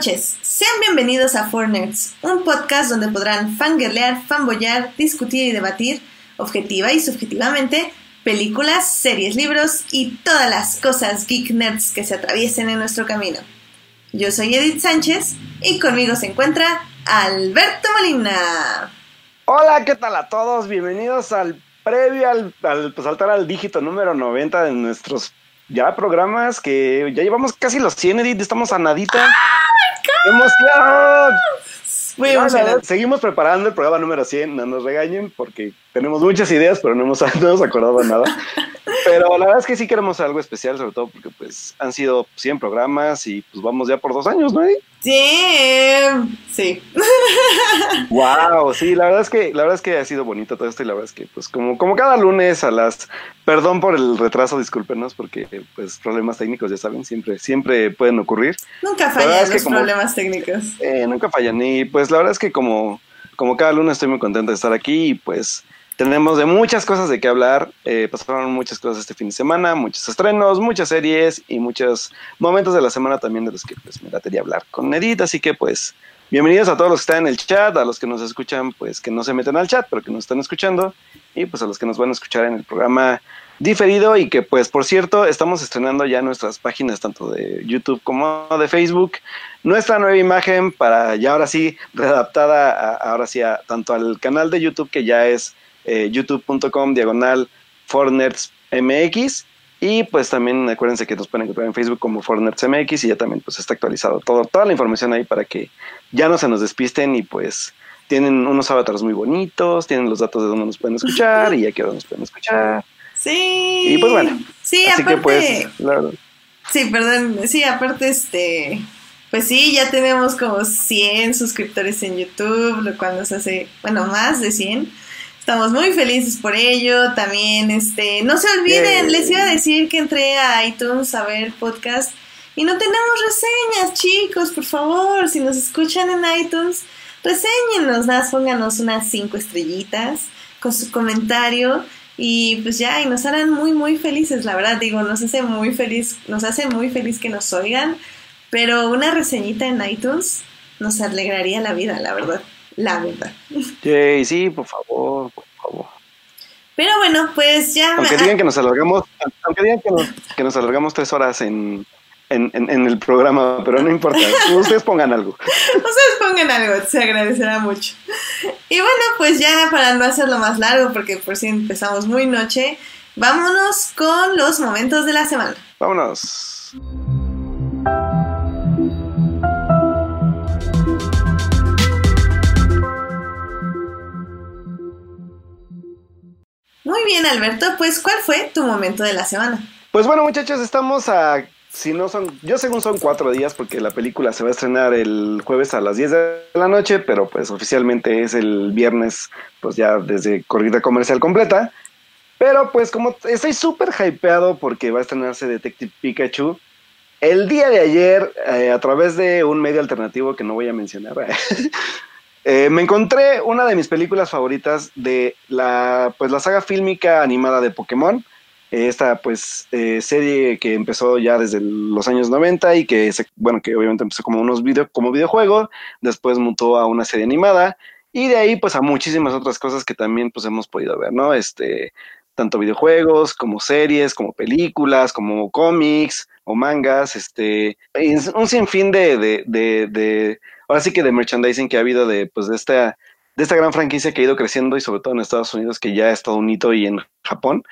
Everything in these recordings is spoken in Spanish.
Noches, sean bienvenidos a Four Nerds, un podcast donde podrán fangirlear, fanboyar, discutir y debatir, objetiva y subjetivamente, películas, series, libros y todas las cosas geek nerds que se atraviesen en nuestro camino. Yo soy Edith Sánchez y conmigo se encuentra Alberto Molina. Hola, ¿qué tal a todos? Bienvenidos al previo al, al pues, saltar al dígito número 90 de nuestros ya programas que ya llevamos casi los 100, Edith, estamos a nadita. ¡Emoción! Muy seguimos preparando el programa número 100, no nos regañen porque tenemos muchas ideas, pero no hemos, no hemos acordado nada. Pero la verdad es que sí queremos algo especial, sobre todo porque pues han sido 100 programas y pues vamos ya por dos años, ¿no? Sí, sí. Wow, sí, la verdad es que la verdad es que ha sido bonito todo esto y la verdad es que pues como como cada lunes a las perdón por el retraso, discúlpenos porque pues problemas técnicos ya saben, siempre siempre pueden ocurrir. Nunca fallan los problemas técnicos. Eh, nunca fallan y pues la verdad es que como como cada lunes estoy muy contento de estar aquí y pues tenemos de muchas cosas de qué hablar. Eh, pasaron muchas cosas este fin de semana, muchos estrenos, muchas series y muchos momentos de la semana también de los que pues, me daría hablar con Edith. Así que pues bienvenidos a todos los que están en el chat, a los que nos escuchan, pues que no se meten al chat, pero que nos están escuchando y pues a los que nos van a escuchar en el programa diferido y que pues por cierto estamos estrenando ya nuestras páginas tanto de YouTube como de Facebook nuestra nueva imagen para ya ahora sí readaptada ahora sí a, tanto al canal de YouTube que ya es eh, youtube.com diagonal MX y pues también acuérdense que nos pueden encontrar en Facebook como MX y ya también pues está actualizado todo, toda la información ahí para que ya no se nos despisten y pues tienen unos avatars muy bonitos, tienen los datos de dónde nos pueden escuchar y ya que nos pueden escuchar. Sí. Y pues bueno. Sí, así que pues, Sí, perdón, sí, aparte este pues sí, ya tenemos como 100 suscriptores en YouTube, lo cual nos hace, bueno, más de 100. Estamos muy felices por ello. También, este, no se olviden, les iba a decir que entré a iTunes a ver podcast y no tenemos reseñas, chicos, por favor, si nos escuchan en iTunes, reseñenos, nada, pónganos unas cinco estrellitas con su comentario y pues ya, y nos harán muy, muy felices, la verdad, digo, nos hace muy feliz, nos hace muy feliz que nos oigan, pero una reseñita en iTunes nos alegraría la vida, la verdad la verdad. Sí, sí, por favor, por favor. Pero bueno, pues ya. Aunque digan que nos alargamos, aunque digan que nos, que nos alargamos tres horas en, en, en, el programa, pero no importa. Ustedes pongan algo. Ustedes pongan algo, se agradecerá mucho. Y bueno, pues ya para no hacerlo más largo, porque por si empezamos muy noche, vámonos con los momentos de la semana. Vámonos. Muy bien, Alberto, pues ¿cuál fue tu momento de la semana? Pues bueno, muchachos, estamos a si no son, yo según son cuatro días porque la película se va a estrenar el jueves a las 10 de la noche, pero pues oficialmente es el viernes, pues ya desde corrida comercial completa. Pero pues como estoy súper hypeado porque va a estrenarse Detective Pikachu, el día de ayer, eh, a través de un medio alternativo que no voy a mencionar, Eh, me encontré una de mis películas favoritas de la, pues, la saga fílmica animada de Pokémon. esta pues eh, serie que empezó ya desde los años 90 y que, bueno, que obviamente empezó como, unos video, como videojuego, después mutó a una serie animada y de ahí pues a muchísimas otras cosas que también pues hemos podido ver, ¿no? Este, tanto videojuegos como series, como películas, como cómics o mangas, este, un sinfín de, de, de ahora sí que de merchandising que ha habido de, pues, de esta, de esta gran franquicia que ha ido creciendo y sobre todo en Estados Unidos, que ya es todo un hito y en Japón.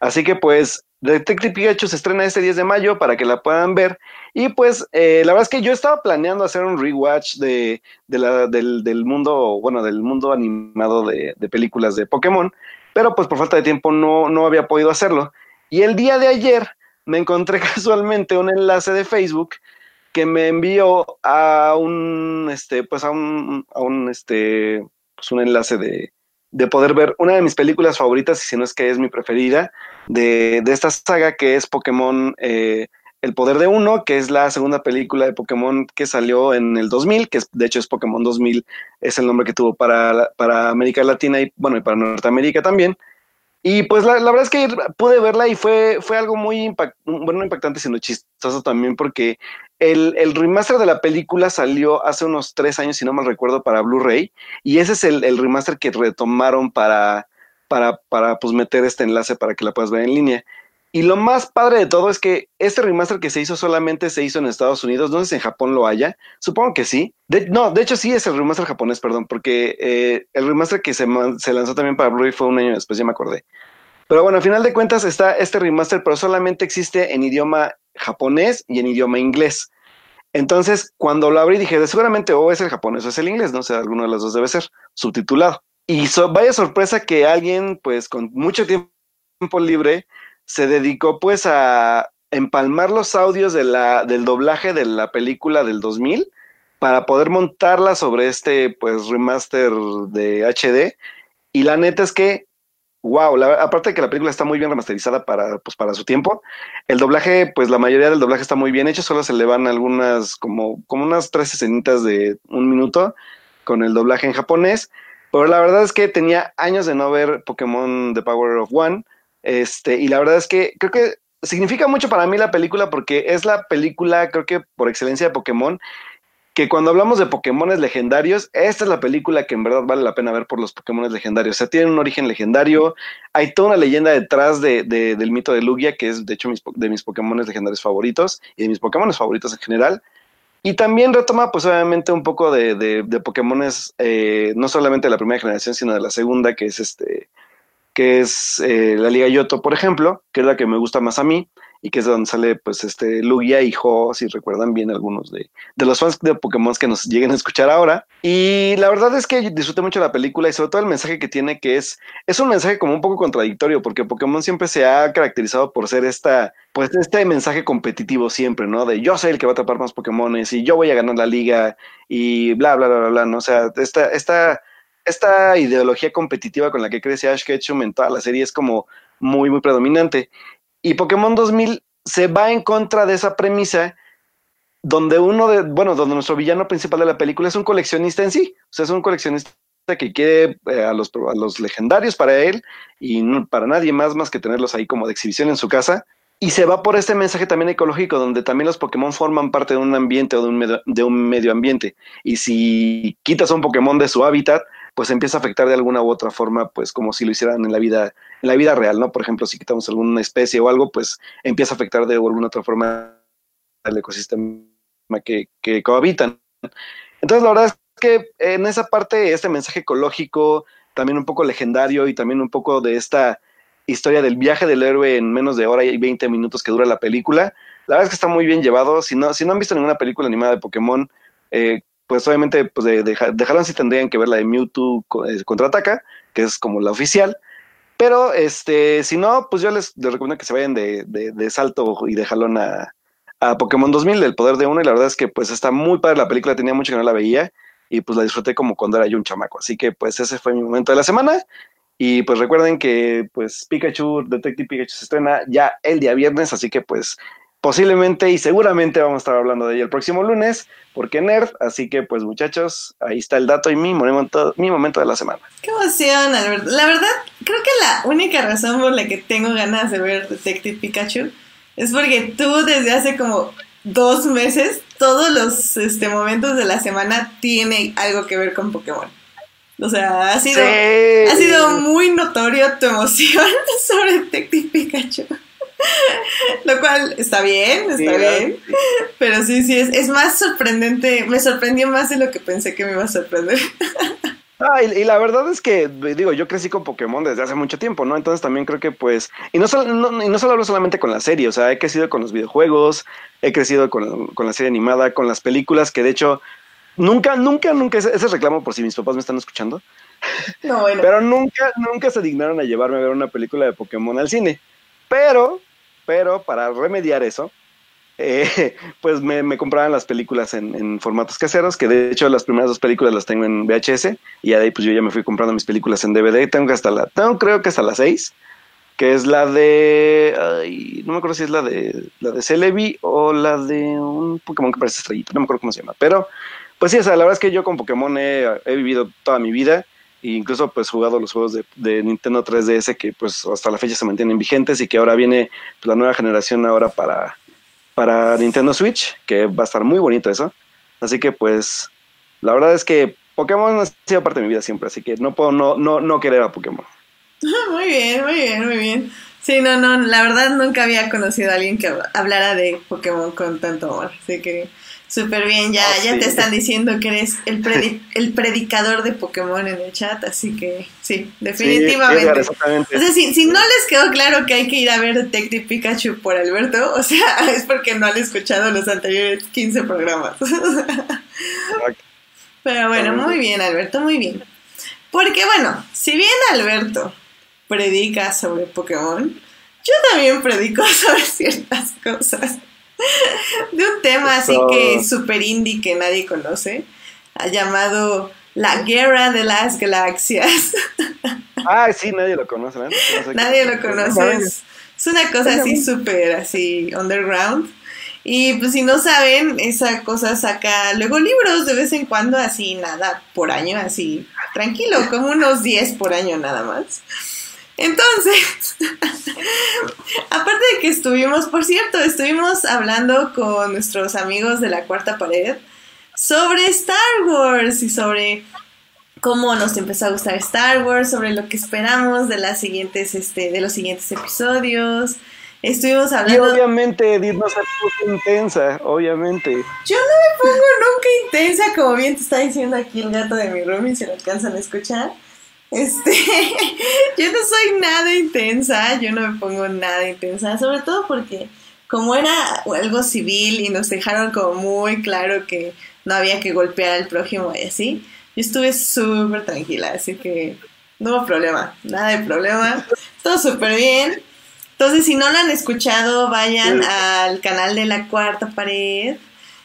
Así que pues Detective Pikachu se estrena este 10 de mayo para que la puedan ver. Y pues eh, la verdad es que yo estaba planeando hacer un rewatch de, la, del, del, mundo, bueno, del mundo animado de, de, películas de Pokémon, pero pues por falta de tiempo no, no había podido hacerlo. Y el día de ayer me encontré casualmente un enlace de Facebook que me envió a un, este, pues a un, a un, este, pues un enlace de, de poder ver una de mis películas favoritas, y si no es que es mi preferida, de, de esta saga que es Pokémon eh, El Poder de Uno, que es la segunda película de Pokémon que salió en el 2000, que de hecho es Pokémon 2000, es el nombre que tuvo para, para América Latina y bueno, y para Norteamérica también. Y pues la, verdad es que pude verla y fue, fue algo muy bueno, impactante, sino chistoso también, porque el, remaster de la película salió hace unos tres años, si no mal recuerdo, para Blu-ray, y ese es el, el, remaster que retomaron para, para, para pues, meter este enlace para que la puedas ver en línea. Y lo más padre de todo es que este remaster que se hizo solamente se hizo en Estados Unidos. No sé si en Japón lo haya. Supongo que sí. no, de hecho sí es el remaster japonés, perdón, porque eh, el remaster que se, se lanzó también para Blu-ray fue un año después, ya me acordé. Pero bueno, a final de cuentas está este remaster, pero solamente existe en idioma japonés y en idioma inglés. Entonces, cuando lo abrí, dije, seguramente o es el japonés o es el inglés, no sé, alguno de los dos debe ser subtitulado. Y vaya sorpresa que alguien, pues, con mucho tiempo libre, se dedicó, pues, a empalmar los audios de la, del doblaje de la película del 2000 para poder montarla sobre este, pues, remaster de HD. Y la neta es que wow, aparte de que la película está muy bien remasterizada para, pues, para su tiempo, el doblaje, pues la mayoría del doblaje está muy bien hecho, solo se le van algunas, como, como unas tres escenitas de un minuto con el doblaje en japonés, pero la verdad es que tenía años de no ver Pokémon The Power of One, este, y la verdad es que creo que significa mucho para mí la película porque es la película, creo que por excelencia de Pokémon, que cuando hablamos de Pokémones legendarios, esta es la película que en verdad vale la pena ver por los Pokémones legendarios. O sea, tienen un origen legendario, hay toda una leyenda detrás de, del mito de Lugia, que es de hecho de mis Pokémones legendarios favoritos y de mis Pokémones favoritos en general. Y también retoma, pues obviamente, un poco de, de, Pokémones, eh, no solamente de la primera generación, sino de la segunda, que es este, que es eh, la Liga Yoto, por ejemplo, que es la que me gusta más a mí y que es donde sale pues este Lugia y Ho, si recuerdan bien algunos de, de, los fans de Pokémon que nos lleguen a escuchar ahora. Y la verdad es que disfruté mucho la película y sobre todo el mensaje que tiene, que es, es un mensaje como un poco contradictorio, porque Pokémon siempre se ha caracterizado por ser esta, pues este mensaje competitivo siempre, ¿no? De yo soy el que va a atrapar más Pokémones y yo voy a ganar la liga y bla, bla, bla, bla, bla, ¿no? O sea, esta, esta, esta ideología competitiva con la que crece Ash Ketchum en toda la serie es como muy, muy predominante. Y Pokémon 2000 se va en contra de esa premisa donde uno de, bueno, donde nuestro villano principal de la película es un coleccionista en sí, o sea, es un coleccionista que quiere eh, a, los, a los legendarios para él y para nadie más más que tenerlos ahí como de exhibición en su casa. Y se va por este mensaje también ecológico, donde también los Pokémon forman parte de un ambiente o de un, medio, de un medio ambiente. Y si quitas a un Pokémon de su hábitat, pues empieza a afectar de alguna u otra forma, pues como si lo hicieran en la vida, en la vida real, ¿no? Por ejemplo, si quitamos alguna especie o algo, pues empieza a afectar de alguna otra forma el ecosistema que, que cohabitan. Entonces, la verdad es que en esa parte, este mensaje ecológico, también un poco legendario y también un poco de esta historia del viaje del héroe en menos de hora y 20 minutos que dura la película, la verdad es que está muy bien llevado. Si no, si no han visto ninguna película animada de Pokémon, eh, pues obviamente pues de, de, de sí tendrían que ver la de Mewtwo eh, contraataca, que es como la oficial. Pero este, si no, pues yo les, les recomiendo que se vayan de, de, de salto y de jalón a, a, Pokémon 2000, el poder de uno, y la verdad es que pues está muy padre la película, tenía mucho que no la veía, y pues la disfruté como cuando era yo un chamaco. Así que pues ese fue mi momento de la semana. Y pues recuerden que pues Pikachu, Detective Pikachu se estrena ya el día viernes, así que pues posiblemente y seguramente vamos a estar hablando de ella el próximo lunes, porque Nerd, así que pues muchachos, ahí está el dato y mi momento, mi momento de la semana. Qué emoción, Alberto. La verdad, creo que la única razón por la que tengo ganas de ver Detective Pikachu es porque tú desde hace como dos meses, todos los este, momentos de la semana tiene algo que ver con Pokémon. O sea, ha sido, sí. ha sido muy notorio tu emoción sobre Detective Pikachu. Lo cual está bien, está sí, bien. Pero sí, sí, es, es más sorprendente. Me sorprendió más de lo que pensé que me iba a sorprender. Ah, y, y, la verdad es que, digo, yo crecí con Pokémon desde hace mucho tiempo, ¿no? Entonces también creo que, pues, y no, solo, no, y no solo hablo solamente con la serie, o sea, he crecido con los videojuegos, he crecido con, con la serie animada, con las películas, que de hecho, nunca, nunca, nunca, ese, ese reclamo por si mis papás me están escuchando, no, bueno. pero nunca, nunca se dignaron a llevarme a ver una película de Pokémon al cine. Pero, pero para remediar eso, eh, pues me, me, compraban las películas en, en, formatos caseros, que de hecho las primeras dos películas las tengo en VHS, y ahí pues yo ya me fui comprando mis películas en DVD, tengo que hasta la, tengo creo que hasta la 6, que es la de, ay, no me acuerdo si es la de, la de Celebi o la de un Pokémon que parece estrellita, no me acuerdo cómo se llama, pero pues sí, o sea, la verdad es que yo con Pokémon he vivido toda mi vida, e incluso pues jugado los juegos de, Nintendo 3DS que pues hasta la fecha se mantienen vigentes y que ahora viene pues, la nueva generación ahora para para Nintendo Switch, que va a estar muy bonito eso. Así que pues la verdad es que Pokémon ha sido parte de mi vida siempre, así que no puedo no, no, no querer a Pokémon. Muy bien, muy bien, muy bien. Sí, no, no, la verdad nunca había conocido a alguien que hablara de Pokémon con tanto amor, así que súper bien, ya, oh, ya te están diciendo que eres el, el predicador de Pokémon en el chat, así que sí, definitivamente. o sea, si, si, no les quedó claro que hay que ir a ver Detective Pikachu por Alberto, o sea, es porque no han escuchado los anteriores 15 programas. Pero bueno, muy bien, Alberto, muy bien. Porque bueno, si bien Alberto predica sobre Pokémon, yo también predico sobre ciertas cosas. De un tema así que super indie que nadie conoce, llamado La Guerra de las Galaxias. Ah, sí, nadie lo conoce, nadie lo conoce. Es, es una cosa así súper así underground. Y pues si no saben, esa cosa saca luego libros de vez en cuando, así nada por año, así tranquilo, como unos 10 por año nada más. Entonces, aparte de que estuvimos, por cierto, estuvimos hablando con nuestros amigos de la cuarta pared sobre Star Wars y sobre cómo nos empezó a gustar Star Wars, sobre lo que esperamos de las siguientes, este, de los siguientes episodios. Estuvimos hablando. Y obviamente Edith no se puso intensa, obviamente. Yo no me pongo nunca intensa, como bien te está diciendo aquí el gato de mi room y se lo alcanzan a escuchar. Este, yo no soy nada intensa, yo no me pongo nada intensa, sobre todo porque como era algo civil y nos dejaron como muy claro que no había que golpear al prójimo y así, yo estuve súper tranquila, así que no hubo problema, nada de problema, todo súper bien. Entonces, si no lo han escuchado, vayan al canal de la cuarta pared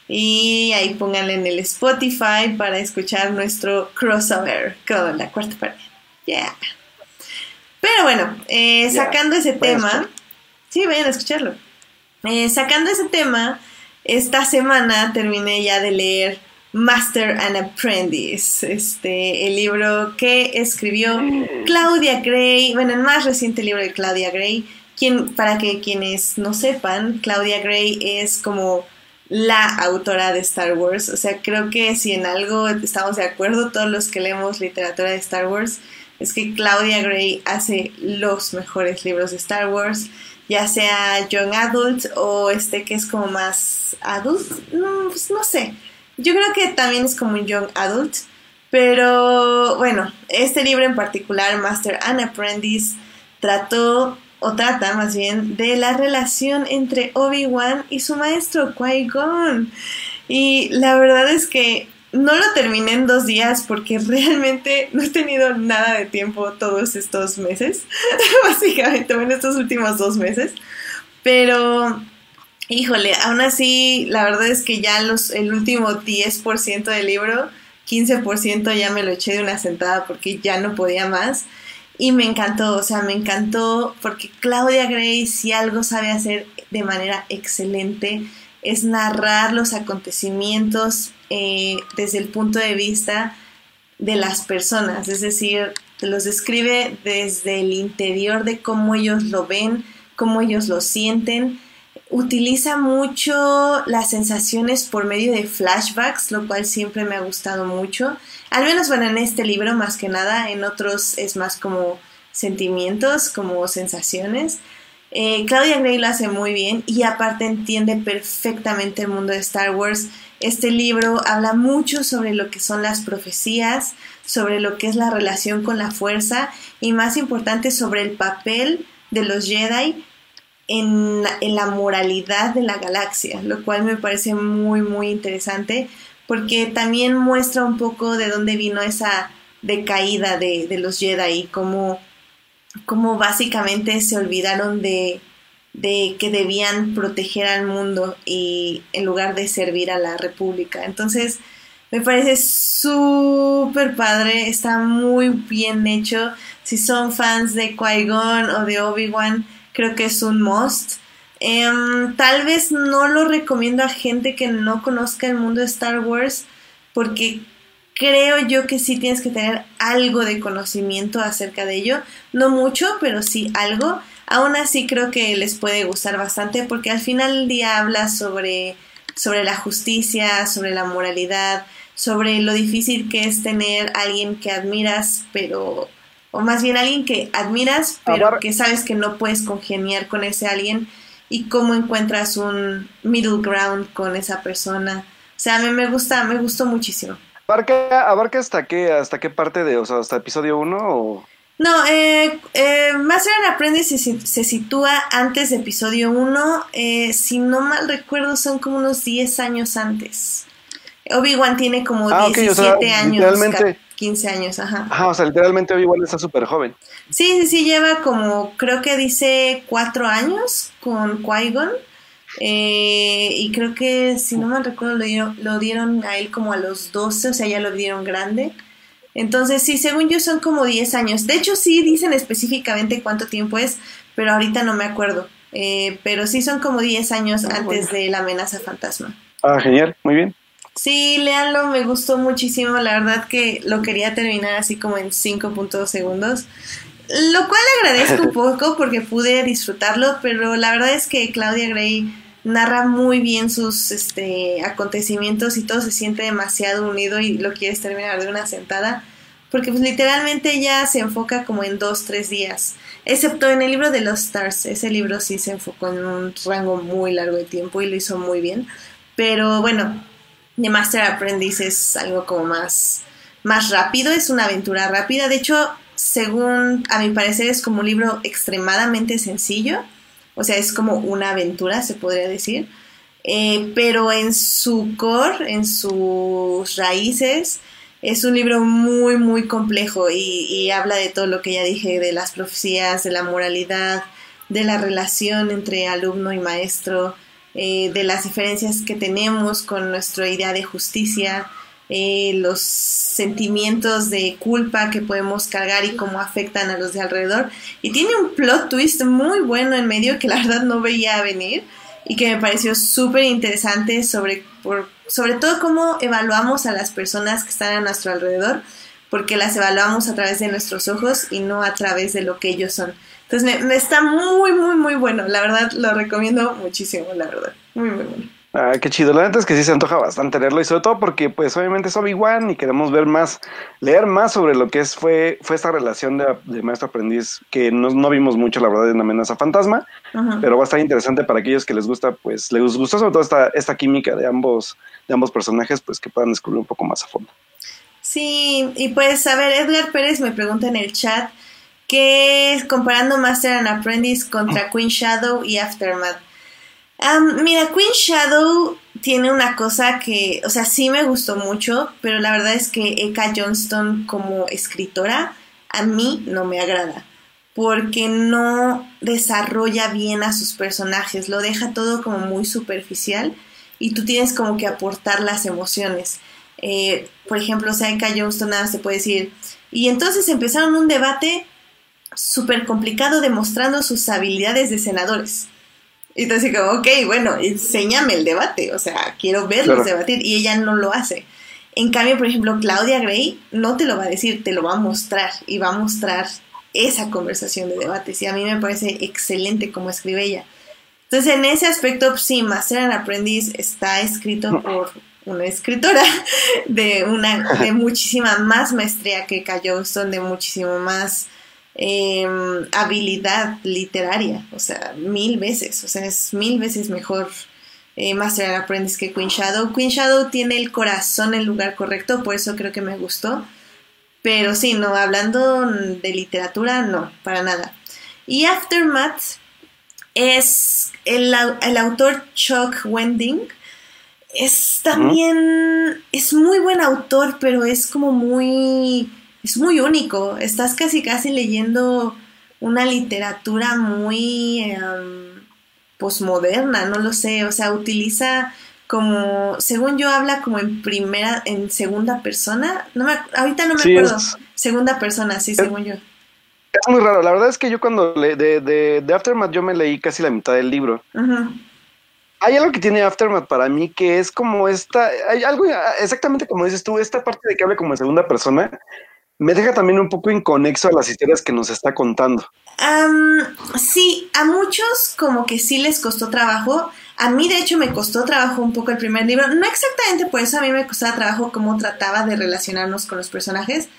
y ahí pónganle en el Spotify para escuchar nuestro crossover con la cuarta pared. Yeah. Pero bueno, eh, sacando ese tema, sí, vayan a escucharlo. Eh, sacando ese tema, esta semana terminé ya de leer Master and Apprentice, este, el libro que escribió Claudia Gray, bueno, el más reciente libro de Claudia Gray, quien, para que quienes no sepan, Claudia Gray es como la autora de Star Wars, o sea, creo que si en algo estamos de acuerdo todos los que leemos literatura de Star Wars, es que Claudia Gray hace los mejores libros de Star Wars, ya sea Young Adult o este que es como más adult, no, pues no sé. Yo creo que también es como un Young Adult, pero bueno, este libro en particular, Master and Apprentice, trató o trata más bien de la relación entre Obi-Wan y su maestro Qui-Gon. Y la verdad es que no lo terminé en dos días porque realmente no he tenido nada de tiempo todos estos meses, básicamente, en estos últimos dos meses. Pero, híjole, aún así, la verdad es que ya los, el último 10% del libro, 15% ya me lo eché de una sentada porque ya no podía más. Y me encantó, o sea, me encantó porque Claudia Gray si algo sabe hacer de manera excelente es narrar los acontecimientos eh, desde el punto de vista de las personas, es decir, los describe desde el interior de cómo ellos lo ven, cómo ellos lo sienten. Utiliza mucho las sensaciones por medio de flashbacks, lo cual siempre me ha gustado mucho. Al menos, bueno, en este libro más que nada, en otros es más como sentimientos, como sensaciones. Eh, Claudia Gray lo hace muy bien y aparte entiende perfectamente el mundo de Star Wars. Este libro habla mucho sobre lo que son las profecías, sobre lo que es la relación con la fuerza y más importante sobre el papel de los Jedi en, la moralidad de la galaxia, lo cual me parece muy muy interesante porque también muestra un poco de dónde vino esa decaída de, los Jedi, cómo como básicamente se olvidaron de, de que debían proteger al mundo y en lugar de servir a la república. Entonces, me parece súper padre, está muy bien hecho. Si son fans de Qui-Gon o de Obi-Wan, creo que es un must. Em, tal vez no lo recomiendo a gente que no conozca el mundo de Star Wars, porque creo yo que sí tienes que tener algo de conocimiento acerca de ello. No mucho, pero sí algo. Aún así creo que les puede gustar bastante porque al final del día habla sobre, sobre la justicia, sobre la moralidad, sobre lo difícil que es tener a alguien que admiras, pero, o más bien alguien que admiras, pero que sabes que no puedes congeniar con ese alguien y cómo encuentras un middle ground con esa persona. O sea, a mí me gusta, me gustó muchísimo. ¿Abarca, abarca hasta qué, hasta qué parte de, o sea, hasta episodio 1 o...? No, eh, eh, Master and Apprentice se, sitúa antes de episodio 1. Eh, si no mal recuerdo, son como unos 10 años antes. Obi-Wan tiene como 17 ah, años, 15 años, ajá. Ajá, o sea, literalmente Obi-Wan está súper joven. Sí, sí, sí, lleva como, creo que dice 4 años con Qui-Gon. Eh, y creo que, si no mal recuerdo, lo dieron, lo dieron a él como a los 12, o sea, ya lo dieron grande. Entonces, sí, según yo son como 10 años. De hecho, sí dicen específicamente cuánto tiempo es, pero ahorita no me acuerdo. Eh, pero sí son como 10 años ah, antes de la amenaza fantasma. Ah, genial, muy bien. Sí, léanlo, me gustó muchísimo. La verdad que lo quería terminar así como en 5.2 segundos. Lo cual agradezco un poco porque pude disfrutarlo, pero la verdad es que Claudia Gray narra muy bien sus este, acontecimientos y todo se siente demasiado unido y lo quieres terminar de una sentada, porque pues literalmente ya se enfoca como en dos, tres días, excepto en el libro de los Stars, ese libro sí se enfocó en un rango muy largo de tiempo y lo hizo muy bien, pero bueno, The Master Apprentice es algo como más, más rápido, es una aventura rápida, de hecho, según a mi parecer es como un libro extremadamente sencillo, o sea, es como una aventura, se podría decir. Eh, pero en su core, en sus raíces, es un libro muy, muy complejo y, habla de todo lo que ya dije, de las profecías, de la moralidad, de la relación entre alumno y maestro, eh, de las diferencias que tenemos con nuestra idea de justicia, eh, los sentimientos de culpa que podemos cargar y cómo afectan a los de alrededor. Y tiene un plot twist muy bueno en medio que la verdad no veía venir y que me pareció súper interesante sobre, sobre todo cómo evaluamos a las personas que están a nuestro alrededor, porque las evaluamos a través de nuestros ojos y no a través de lo que ellos son. Entonces me está muy, muy, muy bueno. La verdad lo recomiendo muchísimo, la verdad. Muy, muy bueno. Ah, qué chido. La neta es que sí se antoja bastante leerlo y sobre todo porque pues obviamente es Obi-Wan y queremos ver más, leer más sobre lo que es fue, fue esta relación de, maestro aprendiz que no, no, vimos mucho la verdad en amenaza fantasma, pero va a estar interesante para aquellos que les gusta, pues les gustó sobre todo esta, esta química de ambos, de ambos personajes, pues que puedan descubrir un poco más a fondo. Sí, y pues a ver, Edgar Pérez me pregunta en el chat que comparando Master and Apprentice contra Queen Shadow y Aftermath mira, Queen Shadow tiene una cosa que, o sea, sí me gustó mucho, pero la verdad es que Eka Johnston como escritora a mí no me agrada, porque no desarrolla bien a sus personajes, lo deja todo como muy superficial y tú tienes como que aportar las emociones. Eh, por ejemplo, o sea, Eka Johnston nada se puede decir, y entonces empezaron un debate súper complicado demostrando sus habilidades de senadores. Y entonces como, ok, bueno, enséñame el debate, o sea, quiero verlos debatir y ella no lo hace. En cambio, por ejemplo, Claudia Gray no te lo va a decir, te lo va a mostrar y va a mostrar esa conversación de debates y a mí me parece excelente como escribe ella. Entonces, en ese aspecto, sí, Master and Aprendiz está escrito por una escritora de una de muchísima más maestría que son de muchísimo más Em, habilidad literaria, o sea, mil veces, o sea, es mil veces mejor eh, Master and Apprentice que Queen Shadow. Queen Shadow tiene el corazón en el lugar correcto, por eso creo que me gustó. Pero sí, no, hablando de literatura, no, para nada. Y Aftermath es el, el autor Chuck Wending. Es también, es muy buen autor, pero es como muy es muy único. Estás casi casi leyendo una literatura muy em, posmoderna, no lo sé, o sea, utiliza como, según yo habla como en primera, en segunda persona, no me, ahorita no me acuerdo, segunda persona, sí, según yo. Es muy raro, la verdad es que yo cuando le, de, de, de Aftermath yo me leí casi la mitad del libro. Hay algo que tiene Aftermath para mí que es como esta, hay algo exactamente como dices tú, esta parte de que habla como en segunda persona, me deja también un poco inconexo a las historias que nos está contando. sí, a muchos como que sí les costó trabajo. A mí, de hecho, me costó trabajo un poco el primer libro. No exactamente por eso a mí me costaba trabajo cómo trataba de relacionarnos con los personajes,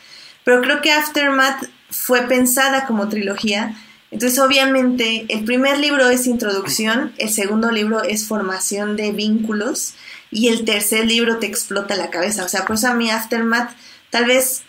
pero creo que Aftermath fue pensada como trilogía. Entonces, obviamente, el primer libro es introducción, el segundo libro es formación de vínculos y el tercer libro te explota la cabeza. O sea, por eso a mí Aftermath tal vez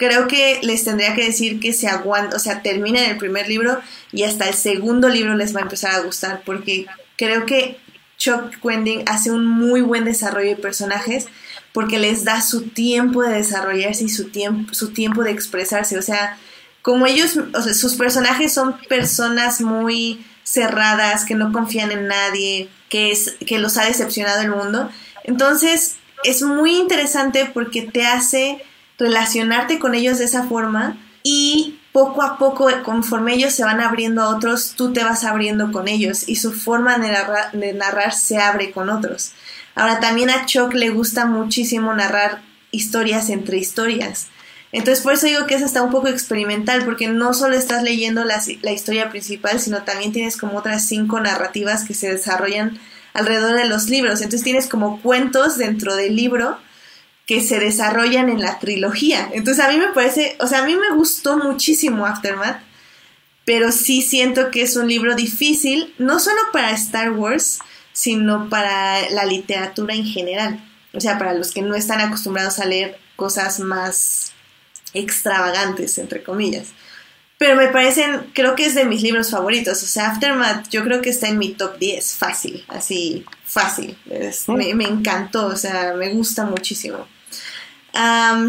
creo que les tendría que decir que se aguanta, o sea, terminen el primer libro y hasta el segundo libro les va a empezar a gustar, porque creo que Chuck Wending hace un muy buen desarrollo de personajes porque les da su tiempo de desarrollarse y su tiempo, su tiempo de expresarse. O sea, como ellos, o sea, sus personajes son personas muy cerradas, que no confían en nadie, que, es, que los ha decepcionado el mundo. Entonces, es muy interesante porque te hace relacionarte con ellos de esa forma y poco a poco, conforme ellos se van abriendo a otros, tú te vas abriendo con ellos y su forma de narrar, se abre con otros. Ahora también a Chuck le gusta muchísimo narrar historias entre historias. Entonces por eso digo que es hasta un poco experimental, porque no solo estás leyendo la, la, historia principal, sino también tienes como otras cinco narrativas que se desarrollan alrededor de los libros. Entonces tienes como cuentos dentro del libro que se desarrollan en la trilogía. Entonces a mí me parece, o sea, a mí me gustó muchísimo Aftermath, pero sí siento que es un libro difícil, no solo para Star Wars, sino para la literatura en general. O sea, para los que no están acostumbrados a leer cosas más extravagantes, entre comillas. Pero me parecen, creo que es de mis libros favoritos. O sea, Aftermath yo creo que está en mi top 10, fácil, así, fácil. Mm. me, me, encantó, o sea, me gusta muchísimo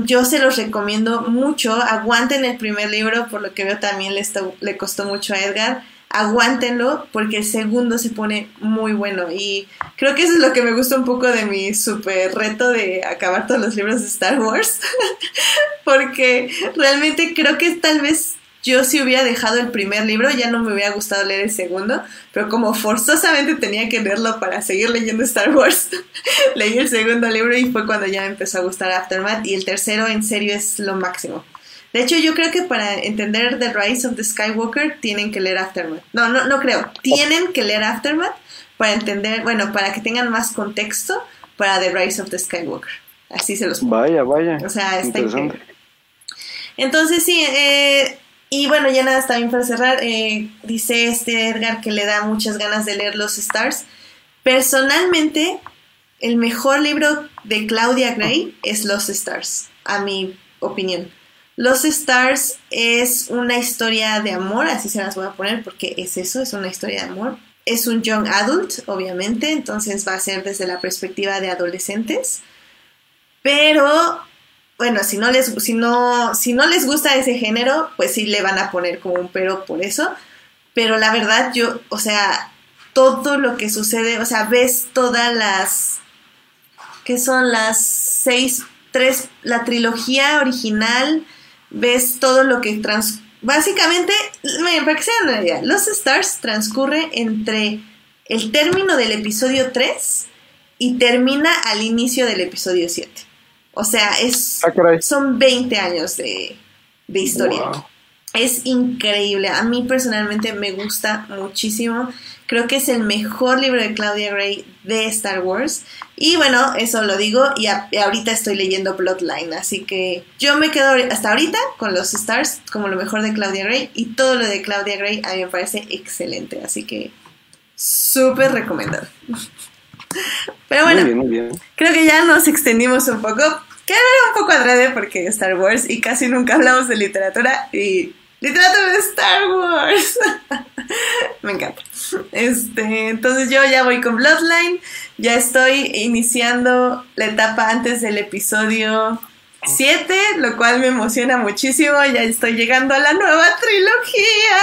yo se los recomiendo mucho. Aguanten el primer libro, por lo que veo también le, le costó mucho a Edgar. Aguántenlo porque el segundo se pone muy bueno. Y creo que eso es lo que me gusta un poco de mi super reto de acabar todos los libros de Star Wars. porque realmente creo que tal vez yo si hubiera dejado el primer libro ya no me hubiera gustado leer el segundo, pero como forzosamente tenía que leerlo para seguir leyendo Star Wars, leí el segundo libro y fue cuando ya me empezó a gustar Aftermath y el tercero en serio es lo máximo. De hecho, yo creo que para entender The Rise of the Skywalker tienen que leer Aftermath. No, no, no creo. Tienen que leer Aftermath para entender, bueno, para que tengan más contexto para The Rise of the Skywalker. Así se los pongo. Vaya, vaya. O sea, está interesante. Entonces, sí, eh, y bueno, ya nada, bien para cerrar. Eh, dice este Edgar que le da muchas ganas de leer Los Stars. Personalmente, el mejor libro de Claudia Gray es Los Stars, a mi opinión. Los Stars es una historia de amor, así se las voy a poner porque es eso, es una historia de amor. Es un young adult, obviamente, entonces va a ser desde la perspectiva de adolescentes. Pero bueno, si no les, si no, si no les gusta ese género, pues sí le van a poner como un pero por eso. Pero la verdad, yo, o sea, todo lo que sucede, o sea, ves todas las. que son las seis, tres, la trilogía original, ves todo lo que trans. Básicamente, para que se den una idea, Los Stars transcurre entre el término del episodio 3 y termina al inicio del episodio 7. O sea, es, ah, son 20 años de, historia. Es increíble. A mí personalmente me gusta muchísimo. Creo que es el mejor libro de Claudia Gray de Star Wars. Y bueno, eso lo digo. Y, ahorita estoy leyendo Bloodline. Así que yo me quedo hasta ahorita con los Stars como lo mejor de Claudia Gray. Y todo lo de Claudia Gray a mí me parece excelente. Así que súper recomendado. Pero bueno, creo que ya nos extendimos un poco. Que era un poco adrede porque Star Wars y casi nunca hablamos de literatura y literatura de Star Wars. Me encanta. Este, entonces yo ya voy con Bloodline, ya estoy iniciando la etapa antes del episodio 7, lo cual me emociona muchísimo. Ya estoy llegando a la nueva trilogía.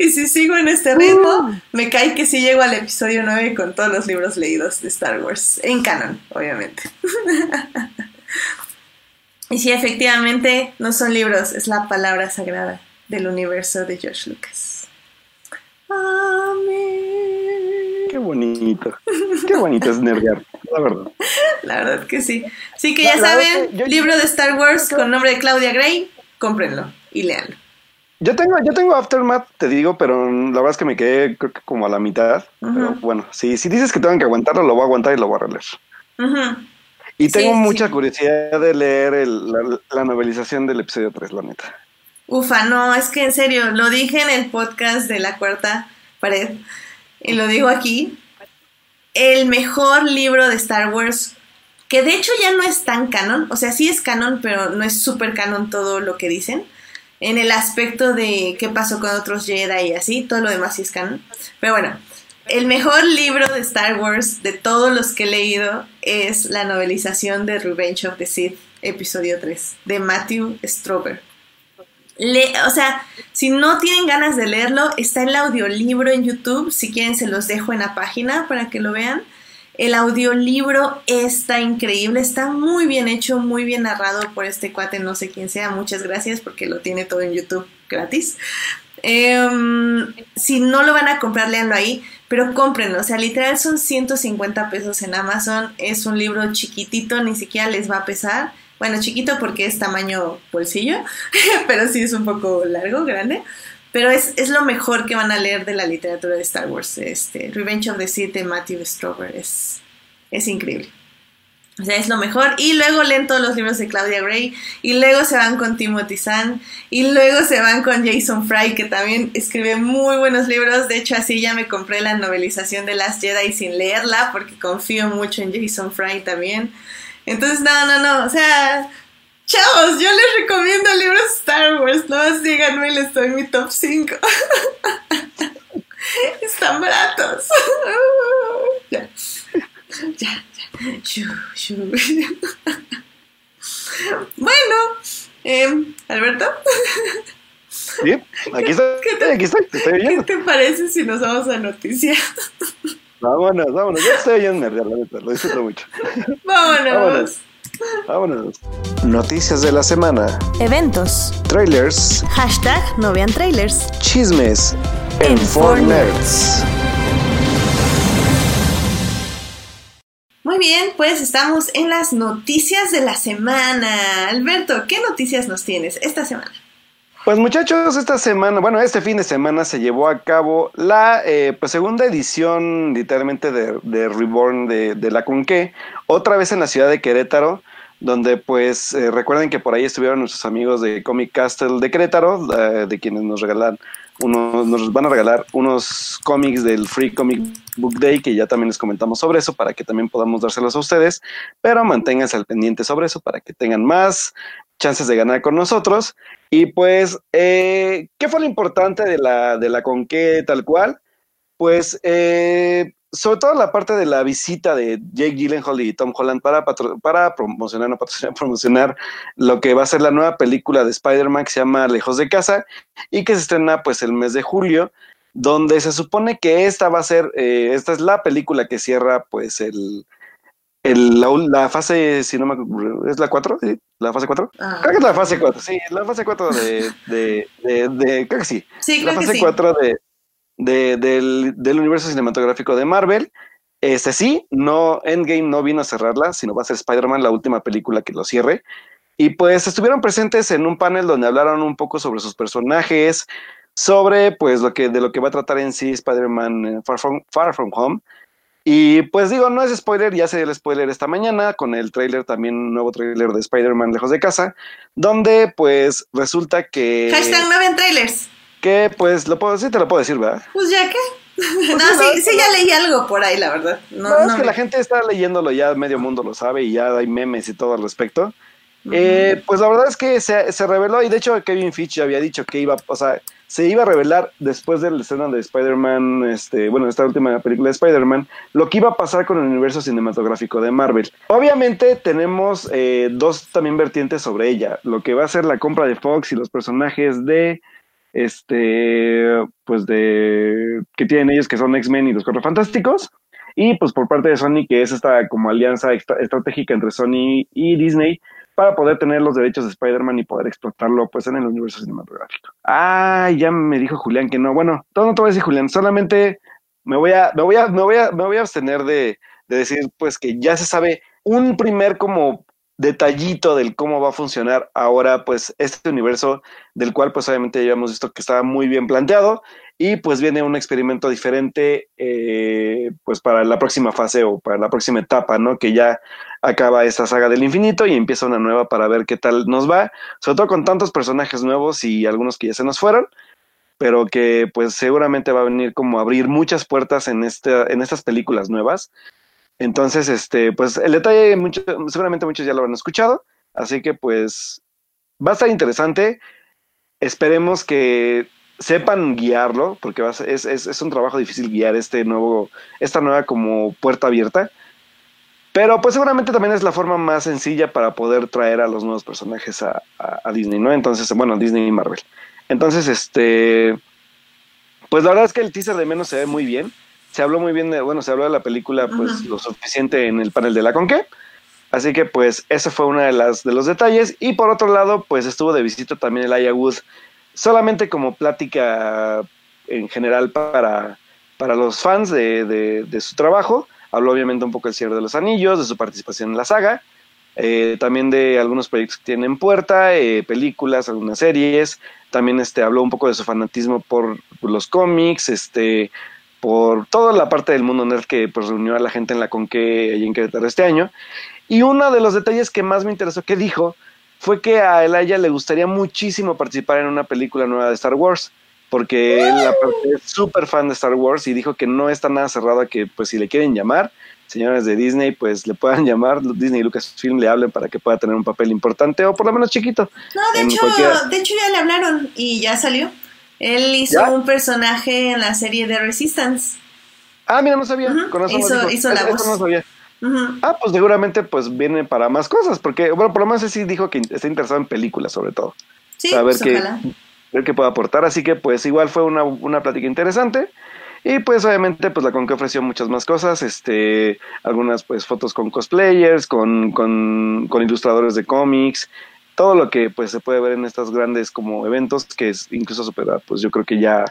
Y si sigo en este ritmo, uh. me cae que sí llego al episodio 9 con todos los libros leídos de Star Wars. En canon, obviamente. y sí, efectivamente, no son libros, es la palabra sagrada del universo de George Lucas. Amén. Qué bonito. Qué bonito es nerdear la verdad. La verdad que sí. Sí que ya saben, libro de Star Wars con nombre de Claudia Gray, cómprenlo y léanlo. Yo tengo, yo tengo Aftermath, te digo, pero la verdad es que me quedé creo que como a la mitad. Pero bueno, si, si dices que tengo que aguantarlo, lo voy a aguantar y lo voy a releer. Y tengo mucha curiosidad de leer la, novelización del episodio 3, la neta. Ufa, no, es que en serio, lo dije en el podcast de la cuarta pared y lo digo aquí. El mejor libro de Star Wars, que de hecho ya no es tan canon, o sea, sí es canon, pero no es súper canon todo lo que dicen en el aspecto de qué pasó con otros Jedi y así, todo lo demás sí es canon. Pero bueno, el mejor libro de Star Wars de todos los que he leído es la novelización de Revenge of the Sith, episodio 3, de Matthew Strober. O sea, si no tienen ganas de leerlo, está el audiolibro en YouTube. Si quieren, se los dejo en la página para que lo vean. El audiolibro está increíble, está muy bien hecho, muy bien narrado por este cuate, no sé quién sea, muchas gracias porque lo tiene todo en YouTube gratis. Em, si no lo van a comprar, léanlo ahí, pero cómprenlo, o sea, literal son 150 pesos en Amazon, es un libro chiquitito, ni siquiera les va a pesar. Bueno, chiquito porque es tamaño bolsillo, pero sí es un poco largo, grande. Pero es, es, lo mejor que van a leer de la literatura de Star Wars. Este, Revenge of the Sith de Matthew Strober es, es increíble. O sea, es lo mejor. Y luego leen todos los libros de Claudia Gray. Y luego se van con Timothy Zahn. Y luego se van con Jason Fry, que también escribe muy buenos libros. De hecho, así ya me compré la novelización de Last Jedi sin leerla, porque confío mucho en Jason Fry también. Entonces, no, no, no. O sea, Chavos, yo les recomiendo libros Star Wars, no más díganme, les doy mi top 5. Están baratos. ya. Ya, ya. bueno, eh, Alberto. Sí, aquí estoy, ¿Qué te, aquí estoy, te estoy. ¿Qué te parece si nos vamos a noticias? vámonos, vámonos, yo estoy oyendo, lo disfruto mucho. Vámonos. vámonos. Vámonos. Noticias de la semana. Eventos. Trailers. Hashtag no vean trailers. Chismes. En, Muy bien, pues estamos en las noticias de la semana. Alberto, ¿qué noticias nos tienes esta semana? Pues muchachos, esta semana, bueno, este fin de semana se llevó a cabo la eh, pues, segunda edición literalmente de, Reborn de, de, la Conque, otra vez en la ciudad de Querétaro, donde pues eh, recuerden que por ahí estuvieron nuestros amigos de Comic Castle de Querétaro, de quienes nos regalan unos, nos van a regalar unos cómics del Free Comic Book Day, que ya también les comentamos sobre eso, para que también podamos dárselos a ustedes, pero manténganse al pendiente sobre eso para que tengan más chances de ganar con nosotros. Y pues, eh, ¿qué fue lo importante de la, de la Conque tal cual? Pues, eh, sobre todo la parte de la visita de Jake Gyllenhaal y Tom Holland para, para promocionar, no patrocinar, promocionar lo que va a ser la nueva película de Spider-Man que se llama Lejos de Casa y que se estrena pues el mes de julio, donde se supone que esta va a ser, eh, esta es la película que cierra pues el, la, fase, si no me ¿es la 4? ¿Sí? ¿La fase 4? Ah. Creo que es la fase 4, sí, la fase 4 de, de, de, creo que sí. Sí, la fase 4 de, de, del, del, universo cinematográfico de Marvel. Este sí, no, Endgame no vino a cerrarla, sino va a ser Spider-Man la última película que lo cierre. Y pues estuvieron presentes en un panel donde hablaron un poco sobre sus personajes, sobre pues lo que, de lo que va a tratar en sí Spider-Man eh, Far From, Far From Home y pues digo, no es spoiler, ya se dio el spoiler esta mañana con el trailer, también un nuevo trailer de Spider-Man lejos de casa, donde pues resulta que... Hashtag no ven trailers. Que pues lo puedo, sí te lo puedo decir, ¿verdad? Pues ya que... Pues no, sí, sí, ya leí algo por ahí, la verdad. No, es que la gente está leyéndolo ya, medio mundo lo sabe y ya hay memes y todo al respecto. Eh, pues la verdad es que se, se, reveló y de hecho Kevin Fitch había dicho que iba, o sea, se iba a revelar después de la escena de Spider-Man, este, bueno, esta última película de Spider-Man, lo que iba a pasar con el universo cinematográfico de Marvel. Obviamente tenemos eh, dos también vertientes sobre ella, lo que va a ser la compra de Fox y los personajes de, este, pues de, que tienen ellos que son X-Men y los Cuatro Fantásticos. Y pues por parte de Sony, que es esta como alianza estratégica entre Sony y Disney, para poder tener los derechos de Spider-Man y poder explotarlo pues en el universo cinematográfico. Ah, ya me dijo Julián que no. Bueno, todo no te voy a decir Julián, solamente me voy a, me voy a, me voy a, me voy a abstener de, de decir pues que ya se sabe un primer como detallito del cómo va a funcionar ahora pues este universo del cual pues obviamente ya hemos visto que estaba muy bien planteado y pues viene un experimento diferente eh, pues para la próxima fase o para la próxima etapa, ¿no? Que ya acaba esta saga del infinito y empieza una nueva para ver qué tal nos va, sobre todo con tantos personajes nuevos y algunos que ya se nos fueron, pero que pues seguramente va a venir como a abrir muchas puertas en, este, en estas películas nuevas entonces, este, pues el detalle, seguramente muchos ya lo han escuchado, así que pues va a estar interesante. Esperemos que sepan guiarlo, porque va es, es, es, un trabajo difícil guiar este nuevo, esta nueva como puerta abierta. Pero pues seguramente también es la forma más sencilla para poder traer a los nuevos personajes a, a Disney, ¿no? Entonces, bueno, Disney y Marvel. Entonces, este, pues la verdad es que el teaser de menos se ve muy bien se habló muy bien de, bueno, se habló de la película pues lo suficiente en el panel de la Conque. Así que pues ese fue uno de, las, de los detalles. Y por otro lado, pues estuvo de visita también el Aya Wood, solamente como plática en general para, para los fans de, de, su trabajo. Habló obviamente un poco del cierre de los anillos, de su participación en la saga, eh, también de algunos proyectos que tienen en puerta, eh, películas, algunas series. También este, habló un poco de su fanatismo por, por los cómics, este, por toda la parte del mundo nerd que pues, reunió a la gente en la Conque y en Querétaro este año. Y uno de los detalles que más me interesó que dijo fue que a Elaya le gustaría muchísimo participar en una película nueva de Star Wars, porque él es súper fan de Star Wars y dijo que no está nada cerrado a que pues si le quieren llamar, señores de Disney, pues le puedan llamar, Disney y Lucasfilm le hablen para que pueda tener un papel importante o por lo menos chiquito. No, de, hecho, de hecho ya le hablaron y ya salió. Él hizo un personaje en la serie de Resistance. Ah, mira, no sabía. hizo, la voz. no sabía. Ah, pues seguramente pues viene para más cosas, porque, bueno, por lo menos sí dijo que está interesado en películas sobre todo. Sí, a ver pues, qué, ver qué puede aportar. Así que pues igual fue una, una plática interesante. Y pues obviamente pues la con que ofreció muchas más cosas, este, algunas pues fotos con cosplayers, con, con, con ilustradores de cómics, todo lo que pues se puede ver en estos grandes como eventos, que es incluso superar, pues yo creo que ya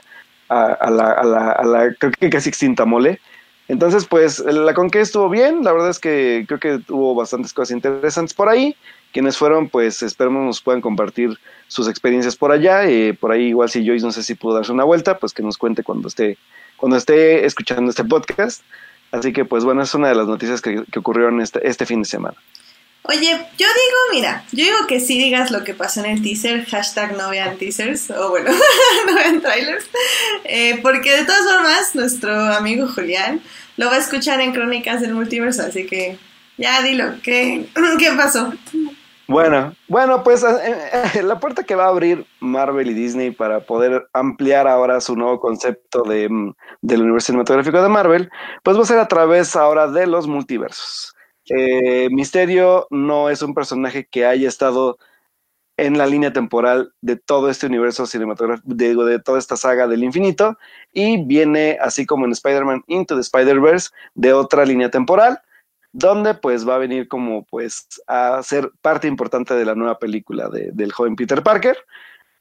a, la, a, la, a la, creo que casi extinta mole. Entonces, pues la conque estuvo bien, la verdad es que creo que hubo bastantes cosas interesantes por ahí. Quienes fueron, pues esperemos nos puedan compartir sus experiencias por allá. Eh, por ahí, igual si Joyce no sé si pudo darse una vuelta, pues que nos cuente cuando esté, cuando esté escuchando este podcast. Así que, pues bueno, es una de las noticias que, que ocurrieron este, este fin de semana. Oye, yo digo, mira, yo digo que sí digas lo que pasó en el teaser, hashtag no vean teasers, o bueno, no vean trailers, eh, porque de todas formas, nuestro amigo Julián lo va a escuchar en Crónicas del Multiverso, así que ya dilo, ¿qué, qué pasó? Bueno, bueno, pues eh, eh, la puerta que va a abrir Marvel y Disney para poder ampliar ahora su nuevo concepto de, mm, del universo cinematográfico de Marvel, pues va a ser a través ahora de los multiversos. Eh, Misterio no es un personaje que haya estado en la línea temporal de todo este universo cinematográfico, de, de toda esta saga del infinito, y viene, así como en Spider-Man Into the Spider-Verse, de otra línea temporal, donde pues va a venir como pues a ser parte importante de la nueva película del joven Peter Parker.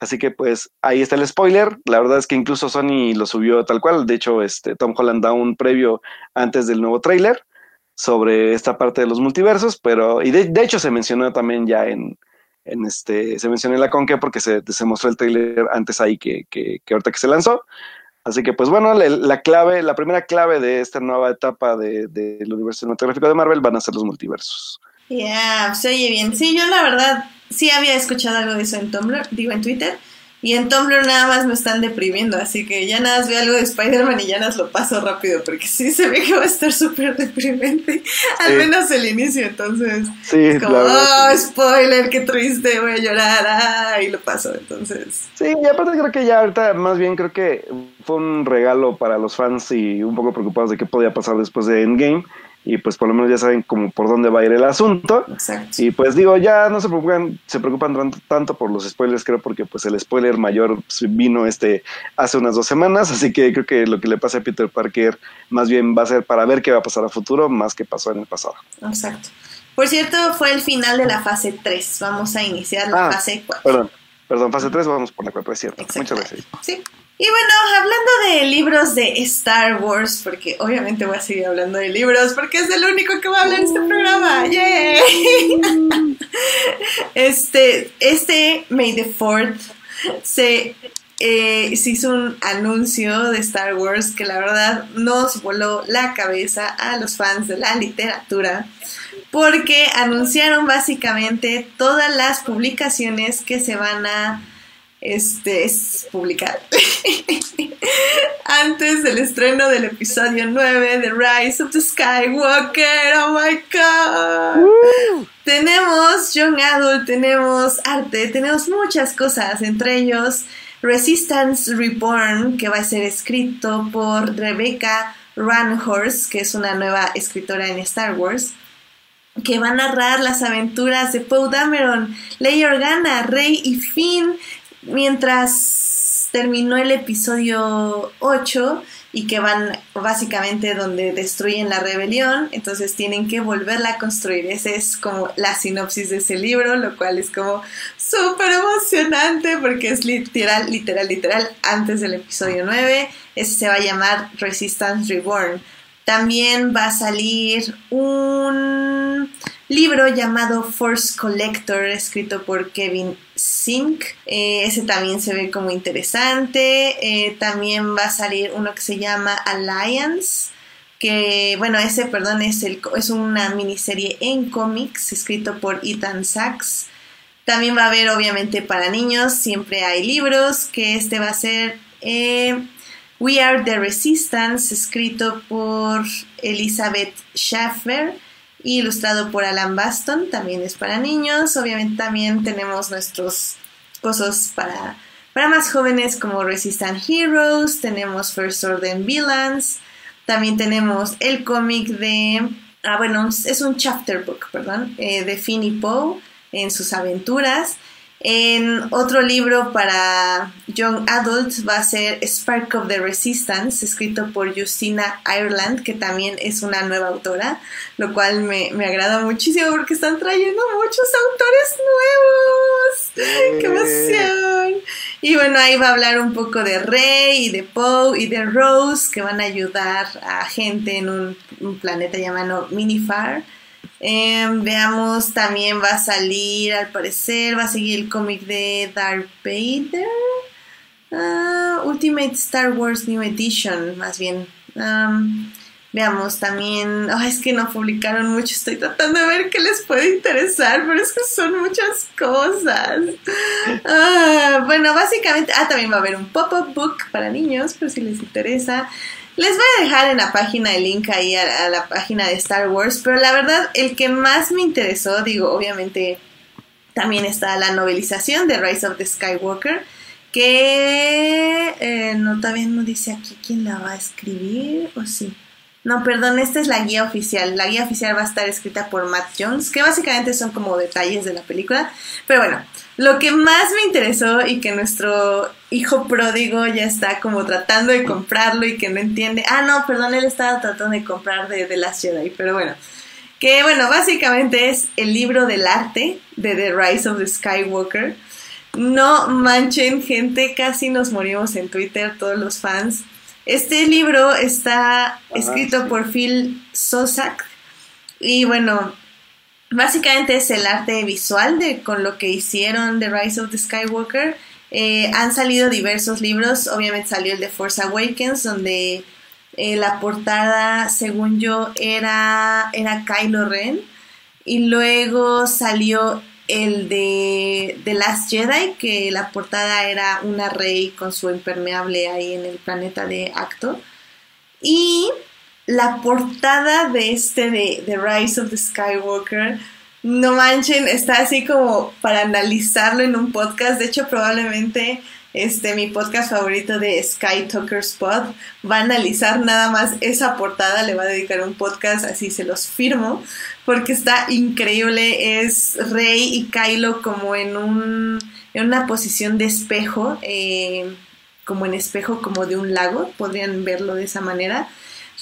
Así que pues ahí está el spoiler. La verdad es que incluso Sony lo subió tal cual. De hecho, este Tom Holland da un previo antes del nuevo tráiler sobre esta parte de los multiversos, pero, y de, hecho se mencionó también ya en, en este, se mencionó en la Conque porque se, se mostró el trailer antes ahí que, que, ahorita que se lanzó. Así que, pues bueno, la, clave, la primera clave de esta nueva etapa del de, universo cinematográfico de Marvel van a ser los multiversos. Ya, yeah, se oye bien. Sí, yo la verdad sí había escuchado algo de eso en Tumblr, digo en Twitter, y en Tumblr nada más me están deprimiendo, así que ya nada más veo algo de Spider-Man y ya nada más lo paso rápido, porque sí se ve que va a estar súper deprimente, al menos el inicio, entonces sí, es como, oh, spoiler, qué triste, voy a llorar, ah, y lo paso, entonces. Sí, y aparte creo que ya ahorita, más bien creo que fue un regalo para los fans y un poco preocupados de qué podía pasar después de Endgame, y pues por lo menos ya saben como por dónde va a ir el asunto. Exacto. Y pues digo, ya no se preocupan, se preocupan tanto por los spoilers, creo, porque pues el spoiler mayor vino este hace unas dos semanas, así que creo que lo que le pasa a Peter Parker más bien va a ser para ver qué va a pasar a futuro, más que pasó en el pasado. Exacto. Por cierto, fue el final de la fase 3. Vamos a iniciar la ah, fase 4. Perdón, perdón, fase 3, vamos por la 4, es cierto. Muchas gracias. Sí. Y bueno, hablando de libros de Star Wars, porque obviamente voy a seguir hablando de libros, porque es el único que va a hablar en este programa. ¡Yay! Este, este May the Fourth se, eh, se hizo un anuncio de Star Wars que la verdad nos voló la cabeza a los fans de la literatura porque anunciaron básicamente todas las publicaciones que se van a este, es publicar antes del estreno del episodio 9 de Rise of the Skywalker. Oh my god. Tenemos Young Adult, tenemos arte, tenemos muchas cosas, entre ellos Resistance Reborn, que va a ser escrito por Rebecca Runhorse, que es una nueva escritora en Star Wars que va a narrar las aventuras de Poe Dameron, Leia Organa, Rey y Finn mientras terminó el episodio 8 y que van básicamente donde destruyen la rebelión, entonces tienen que volverla a construir. Esa es como la sinopsis de ese libro, lo cual es como súper emocionante porque es literal, literal, literal antes del episodio 9. Ese se va a llamar Resistance Reborn. También va a salir un libro llamado Force Collector, escrito por Kevin Sink. Eh, ese también se ve como interesante. Eh, también va a salir uno que se llama Alliance. Que, bueno, ese, perdón, es, el, es una miniserie en cómics escrito por Ethan Sachs. También va a haber, obviamente, para niños, siempre hay libros, que este va a ser eh, We Are the Resistance, escrito por Elizabeth Schaffer ilustrado por Alan Baston, también es para niños. Obviamente también tenemos nuestros cosas para, para más jóvenes como Resistant Heroes, tenemos First Order Villains, también tenemos el cómic de, ah bueno, es un chapter book, perdón, eh, de Finny Poe en sus aventuras. En otro libro para Young Adults va a ser Spark of the Resistance, escrito por Justina Ireland, que también es una nueva autora, lo cual me, agrada muchísimo porque están trayendo muchos autores nuevos. ¡Qué emoción! Y bueno, ahí va a hablar un poco de Rey y de Poe y de Rose, que van a ayudar a gente en un, un planeta llamado Minifar Em, veamos, también va a salir, al parecer, va a seguir el cómic de Darth Vader. Ah, Ultimate Star Wars New Edition, más bien. veamos también. es que no publicaron mucho. Estoy tratando de ver qué les puede interesar, pero es que son muchas cosas. Ah, bueno, básicamente. Ah, también va a haber un pop-up book para niños, por si les interesa. Les voy a dejar en la página el link ahí a, la página de Star Wars, pero la verdad el que más me interesó, digo, obviamente también está la novelización de Rise of the Skywalker, que eh, no todavía no dice aquí quién la va a escribir, o sí. No, perdón, esta es la guía oficial. La guía oficial va a estar escrita por Matt Jones, que básicamente son como detalles de la película. Pero bueno, lo que más me interesó y que nuestro hijo pródigo ya está como tratando de comprarlo y que no entiende. Ah, no, perdón, él estaba tratando de comprar de The Last Jedi, pero bueno. Que bueno, básicamente es el libro del arte de The Rise of the Skywalker. No manchen, gente, casi nos morimos en Twitter, todos los fans este libro está escrito por Phil Sosak y bueno, básicamente es el arte visual de con lo que hicieron The Rise of the Skywalker. Eh, han salido diversos libros, obviamente salió el de Force Awakens, donde eh, la portada, según yo, era, era Kylo Ren. Y luego salió el de The Last Jedi, que la portada era una rey con su impermeable ahí en el planeta de Acto. Y la portada de este de The Rise of the Skywalker, no manchen, está así como para analizarlo en un podcast. De hecho, probablemente este, mi podcast favorito de Sky Talker Spot va a analizar nada más esa portada, le va a dedicar un podcast, así se los firmo, porque está increíble, es Rey y Kylo como en, un, en una posición de espejo, eh, como en espejo como de un lago, podrían verlo de esa manera.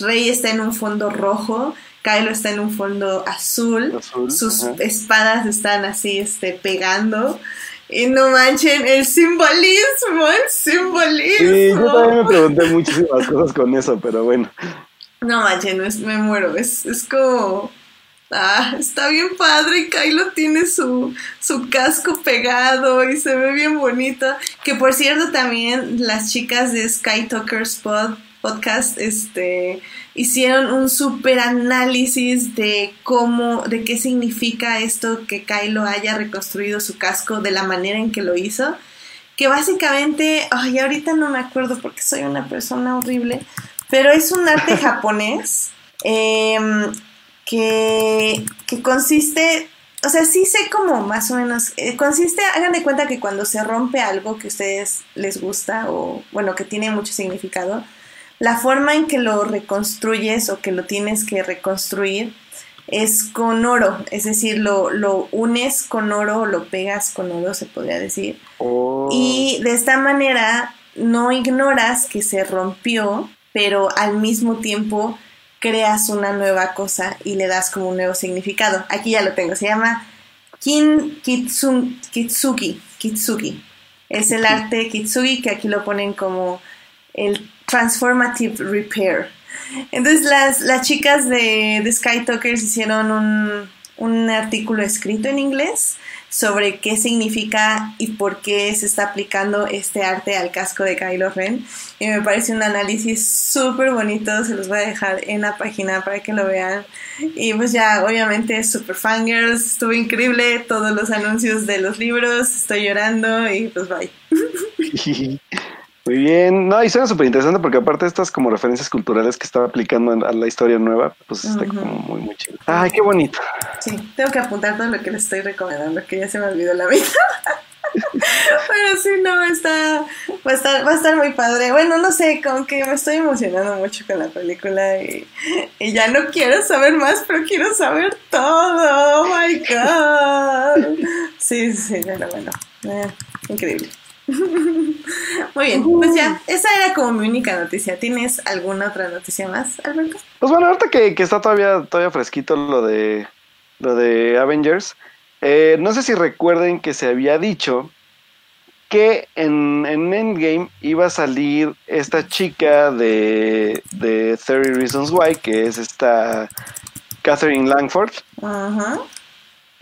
Rey está en un fondo rojo, Kylo está en un fondo azul, sus espadas están así este, pegando. Y no manchen, el simbolismo, el simbolismo. Sí, yo también me pregunté muchísimas cosas con eso, pero bueno. No manchen, me muero. Es, es como. Ah, está bien padre. Kylo tiene su, su casco pegado y se ve bien bonito. Que por cierto, también las chicas de Sky Talkers podcast este, hicieron un super análisis de cómo, de qué significa esto que Kylo haya reconstruido su casco de la manera en que lo hizo. Que básicamente, ay, ahorita no me acuerdo porque soy una persona horrible, pero es un arte japonés. Eh, que, consiste, o sea, sí sé como más o menos, eh, consiste, hagan de cuenta que cuando se rompe algo que a ustedes les gusta o, bueno, que tiene mucho significado, la forma en que lo reconstruyes o que lo tienes que reconstruir es con oro, es decir, lo, lo unes con oro, lo pegas con oro, se podría decir. Oh. Y de esta manera no ignoras que se rompió, pero al mismo tiempo creas una nueva cosa y le das como un nuevo significado. Aquí ya lo tengo, se llama Kin Kitsuki, Kitsuki. Es el arte Kitsugi que aquí lo ponen como el Transformative Repair. Entonces las, las chicas de, de Sky Talkers hicieron un, un artículo escrito en inglés sobre qué significa y por qué se está aplicando este arte al casco de Kylo Ren. Y me parece un análisis súper bonito, se los voy a dejar en la página para que lo vean. Y pues ya, obviamente, super fangirls, estuvo increíble, todos los anuncios de los libros, estoy llorando y pues bye. Muy bien, no, y suena súper interesante porque aparte de estas como referencias culturales que estaba aplicando a la historia nueva, pues está como muy, muy chido. Ay, qué bonito. Sí, tengo que apuntar todo lo que les estoy recomendando, que ya se me olvidó la vida. Pero sí, no, está, va a estar, va a estar muy padre. Bueno, no sé, como que me estoy emocionando mucho con la película y, y ya no quiero saber más, pero quiero saber todo. Oh my god. Sí, sí, bueno, bueno. Eh, increíble. Muy bien, pues ya, esa era como mi única noticia. ¿Tienes alguna otra noticia más, Alberto? Pues bueno, ahorita que, está todavía, todavía fresquito lo de lo de Avengers, eh, no sé si recuerden que se había dicho que en, en, Endgame iba a salir esta chica de, de 30 Reasons Why, que es esta Catherine Langford. Ajá.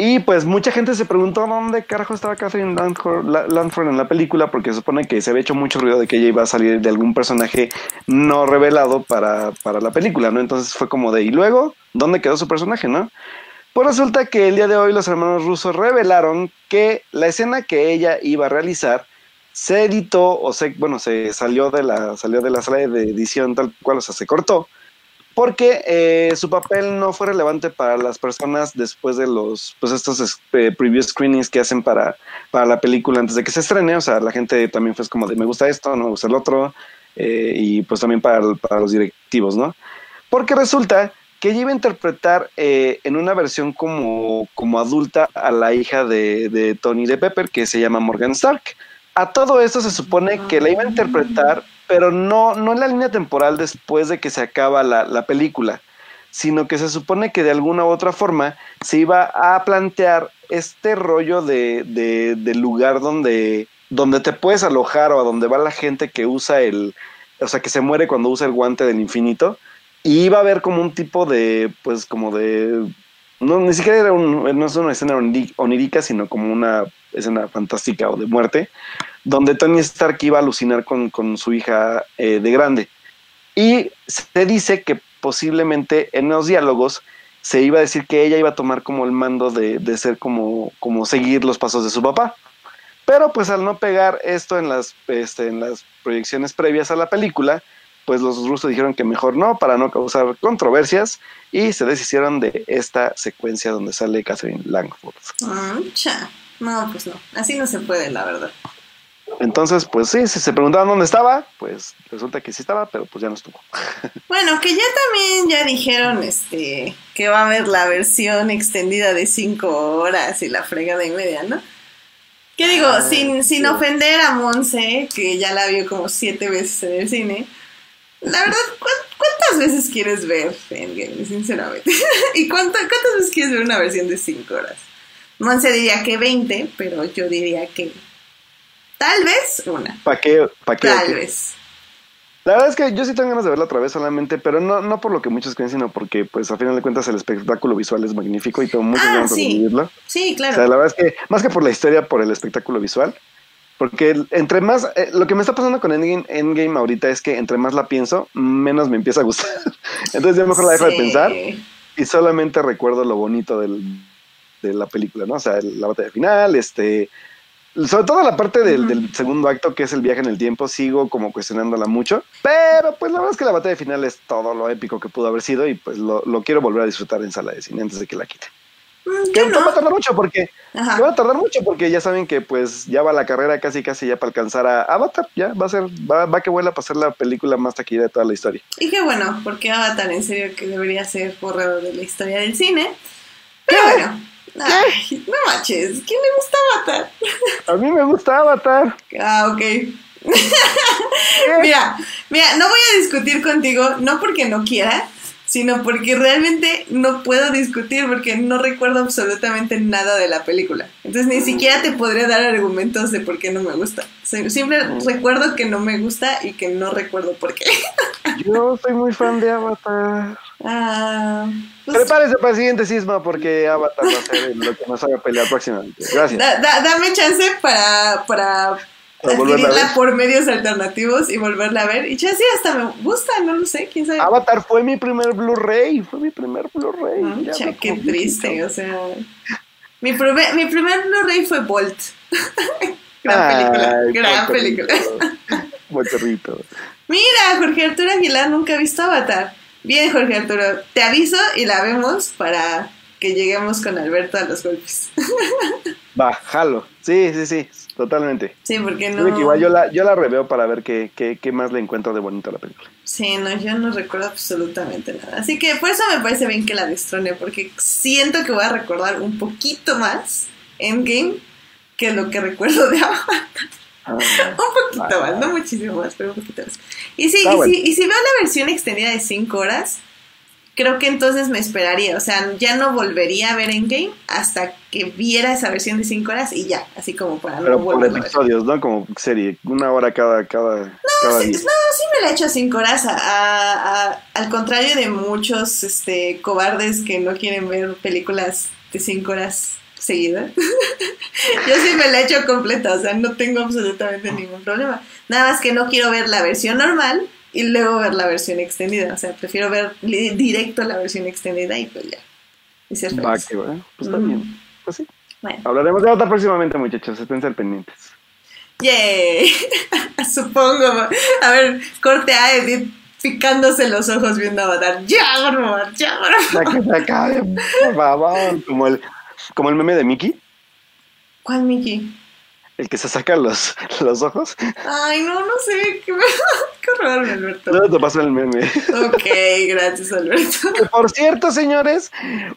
Y pues mucha gente se preguntó dónde carajo estaba Catherine Langford en la película, porque se supone que se había hecho mucho ruido de que ella iba a salir de algún personaje no revelado para, para la película, ¿no? Entonces fue como de, ¿y luego? ¿Dónde quedó su personaje, no? Pues resulta que el día de hoy los hermanos rusos revelaron que la escena que ella iba a realizar se editó, o se, bueno, se salió de la, salió de la sala de edición tal cual, o sea, se cortó porque eh, su papel no fue relevante para las personas después de los, pues estos eh, preview screenings que hacen para, para la película antes de que se estrene, o sea, la gente también fue como de me gusta esto, no me gusta el otro, eh, y pues también para, para, los directivos, ¿no? Porque resulta que ella iba a interpretar en una versión como, como adulta a la hija de, de Tony de Pepper, que se llama Morgan Stark. A todo esto se supone que la iba a interpretar pero no, no en la línea temporal después de que se acaba la, película, sino que se supone que de alguna u otra forma se iba a plantear este rollo de, de, lugar donde, donde te puedes alojar o a donde va la gente que usa el, o sea, que se muere cuando usa el guante del infinito. Y iba a haber como un tipo de, pues como de, no, ni siquiera era un, no es una escena onírica, sino como una escena fantástica o de muerte, donde Tony Stark iba a alucinar con, su hija eh, de grande. Y se dice que posiblemente en los diálogos se iba a decir que ella iba a tomar como el mando de, ser como, como seguir los pasos de su papá. Pero pues al no pegar esto en las, este, en las proyecciones previas a la película, pues los rusos dijeron que mejor no, para no causar controversias, y se deshicieron de esta secuencia donde sale Catherine Langford. No, pues no, así no se puede, la verdad. Entonces, pues sí, si se preguntaban dónde estaba, pues resulta que sí estaba, pero pues ya no estuvo. Bueno, que ya también ya dijeron este que va a haber la versión extendida de cinco horas y la fregada y media, ¿no? ¿Qué digo? Ah, sin, sin ofender a Monse, que ya la vio como siete veces en el cine. La verdad, ¿cuántas veces quieres ver Endgame, sinceramente? ¿Y cuántas veces quieres ver una versión de cinco horas? Monse diría que 20, pero yo diría que Tal vez una. ¿Para qué? Tal vez. La verdad es que yo sí tengo ganas de verla otra vez solamente, pero no, no por lo que muchos creen, sino porque, pues, a final de cuentas, el espectáculo visual es magnífico y tengo muchas Ah, ganas de sí. vivirlo. Sí, O claro. sea, la verdad es que, más que por la historia, por el espectáculo visual. Porque entre más, eh, lo que me está pasando con Endgame, Endgame ahorita es que entre más la pienso, menos me empieza a gustar. Entonces yo mejor la dejo de pensar y solamente recuerdo lo bonito del, de la película, ¿no? O sea, el- la batalla final, este... Sobre todo la parte del, del segundo acto, que es el viaje en el tiempo, sigo como cuestionándola mucho. Pero pues la verdad es que la batalla final es todo lo épico que pudo haber sido y pues lo, lo quiero volver a disfrutar en sala de cine antes de que la quite. Mm, Que no. va a tardar mucho porque Ajá. que va a tardar mucho porque ya saben que pues ya va la carrera casi casi ya para alcanzar a Avatar, ya va a ser, va, va que vuela a pasar la película más taquilla de toda la historia. Y qué bueno, porque Avatar en serio que debería ser borrado de la historia del cine. Pero bueno, ay, no manches, ¿quién le gusta Avatar? A mí me gusta Avatar. Ah, ok. mira, mira, no voy a discutir contigo, no porque no quiera, sino porque realmente no puedo discutir porque no recuerdo absolutamente nada de la película. Entonces ni siquiera te podría dar argumentos de por qué no me gusta. Simple recuerdo que no me gusta y que no recuerdo por qué. Yo soy muy fan de Avatar. Ah, pues, Prepárese para el siguiente sisma porque Avatar va a ser lo que nos haga pelear próximamente. Gracias. da- da- dame chance para, para adquirirla por medios alternativos y volverla a ver. Y ya sí, hasta me gusta, no lo sé, quién sabe. Avatar fue mi primer Blu-ray, fue mi primer Blu-ray. Me qué triste, o sea. Mi, primer- mi primer Blu-ray fue Bolt. gran Ay, película, gran película. perrito. Mira, Jorge Arturo Aguilar nunca ha visto Avatar. Bien, Jorge Arturo, te aviso y la vemos para que lleguemos con Alberto a los golpes. Va, jalo. Sí, sí, sí, totalmente. Sí, porque que no. igual yo la, yo la reveo para ver qué, qué, qué más le encuentro de bonito a la película. Sí, no, yo no recuerdo absolutamente nada. Así que por eso me parece bien que la destrone, porque siento que voy a recordar un poquito más Endgame que lo que recuerdo de Avatar. Ah, Un poquito Ah. más, no muchísimo más, pero un poquito más. Y sí, y, bueno. si, y si veo la versión extendida de 5 horas, creo que entonces me esperaría. O sea, ya no volvería a ver Endgame hasta que viera esa versión de 5 horas y ya, así como para Pero no por volverla a ver. episodios, ¿no? Como serie, una hora cada, cada, cada Sí, día. no, sí me la he hecho a 5 horas. a- a- a- al contrario de muchos este, cobardes que no quieren ver películas de 5 horas seguidas. Yo sí me la he hecho completa, o sea, no tengo absolutamente ningún problema. Nada más que no quiero ver la versión normal y luego ver la versión extendida. O sea, prefiero ver directo la versión extendida y pues ya. Y ser Va, feliz. que. Pues está Mm. bien. Pues sí. Bueno. Hablaremos de otra próximamente, muchachos. Estén al pendientes. ¡Yay! Supongo. A ver, corte a Edith picándose los ojos viendo Avatar. ¡Ya, por favor! ¡Ya, por favor! Que se acabe, por favor. Como el, como el meme de Mickey, ¿Cuál Mickey? El que se saca los, los ojos. Ay, no, no sé. Qué, qué horror, Alberto. No te pasó el meme. Ok, gracias, Alberto. Que, Por cierto, señores,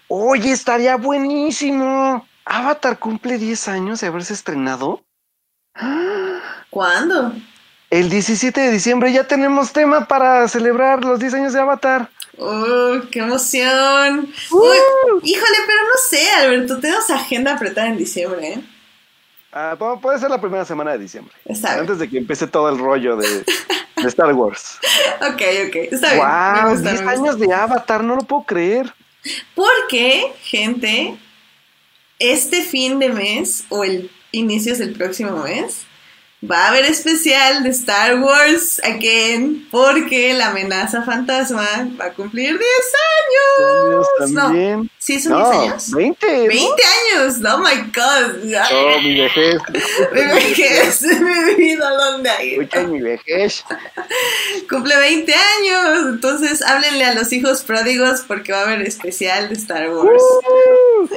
oye, estaría buenísimo. Avatar cumple 10 años de haberse estrenado. ¿Cuándo? El 17 de diciembre ya tenemos tema para celebrar los 10 años de Avatar. ¡Oh, qué emoción! ¡Uh! Uy, híjole, pero no sé, Alberto. Tenemos agenda apretada en diciembre, ¿eh? Ah, pu- puede ser la primera semana de diciembre. Bien. Antes de que empiece todo el rollo de, de Star Wars. Ok, ok. Está bien. ¡Wow! gusta, 10 me gusta. años de Avatar, no lo puedo creer. Porque, gente, este fin de mes o el inicios del próximo mes va a haber especial de Star Wars again porque la amenaza fantasma va a cumplir 10 Años años. No, también. ¿sí son No, 10 años? 20. 20 años. Oh my god. No, mi vejez. Mi vejez, mi vida, ¿dónde hay? Escucha mi vejez. Cumple 20 años. Entonces háblenle a los hijos pródigos porque va a haber especial de Star Wars. ¡Uh!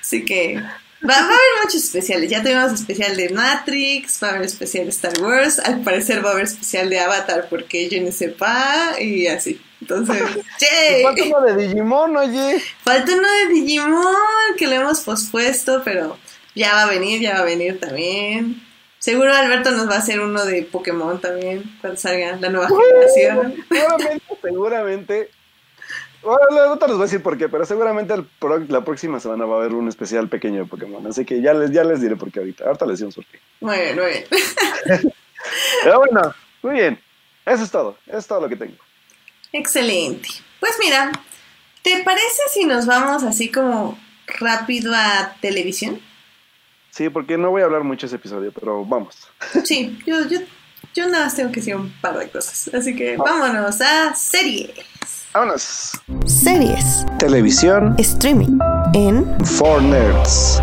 Así que va, va a haber muchos especiales. Ya tuvimos especial de Matrix, va a haber especial de Star Wars. Al parecer va a haber especial de Avatar porque yo no sepa y así. Entonces, ¡yay! Falta uno de Digimon, oye. Falta uno de Digimon que lo hemos pospuesto, pero ya va a venir, ya va a venir también. Seguro Alberto nos va a hacer uno de Pokémon también cuando salga la nueva generación. Seguramente, seguramente. Bueno, ahorita les voy a decir por qué, pero seguramente el pro- la próxima semana va a haber un especial pequeño de Pokémon. Así que ya les, ya les diré por qué ahorita. Ahorita les decimos por qué. Muy bien, muy bien. Pero bueno, Muy bien. Eso es todo. Eso es todo lo que tengo. Excelente. Pues mira, ¿te parece si nos vamos así como rápido a televisión? Sí, porque no voy a hablar mucho ese episodio, pero vamos. Sí, yo, yo, yo nada más tengo que decir un par de cosas. Así que vámonos a series. Vámonos. Series. Televisión. Streaming. En. For Nerds.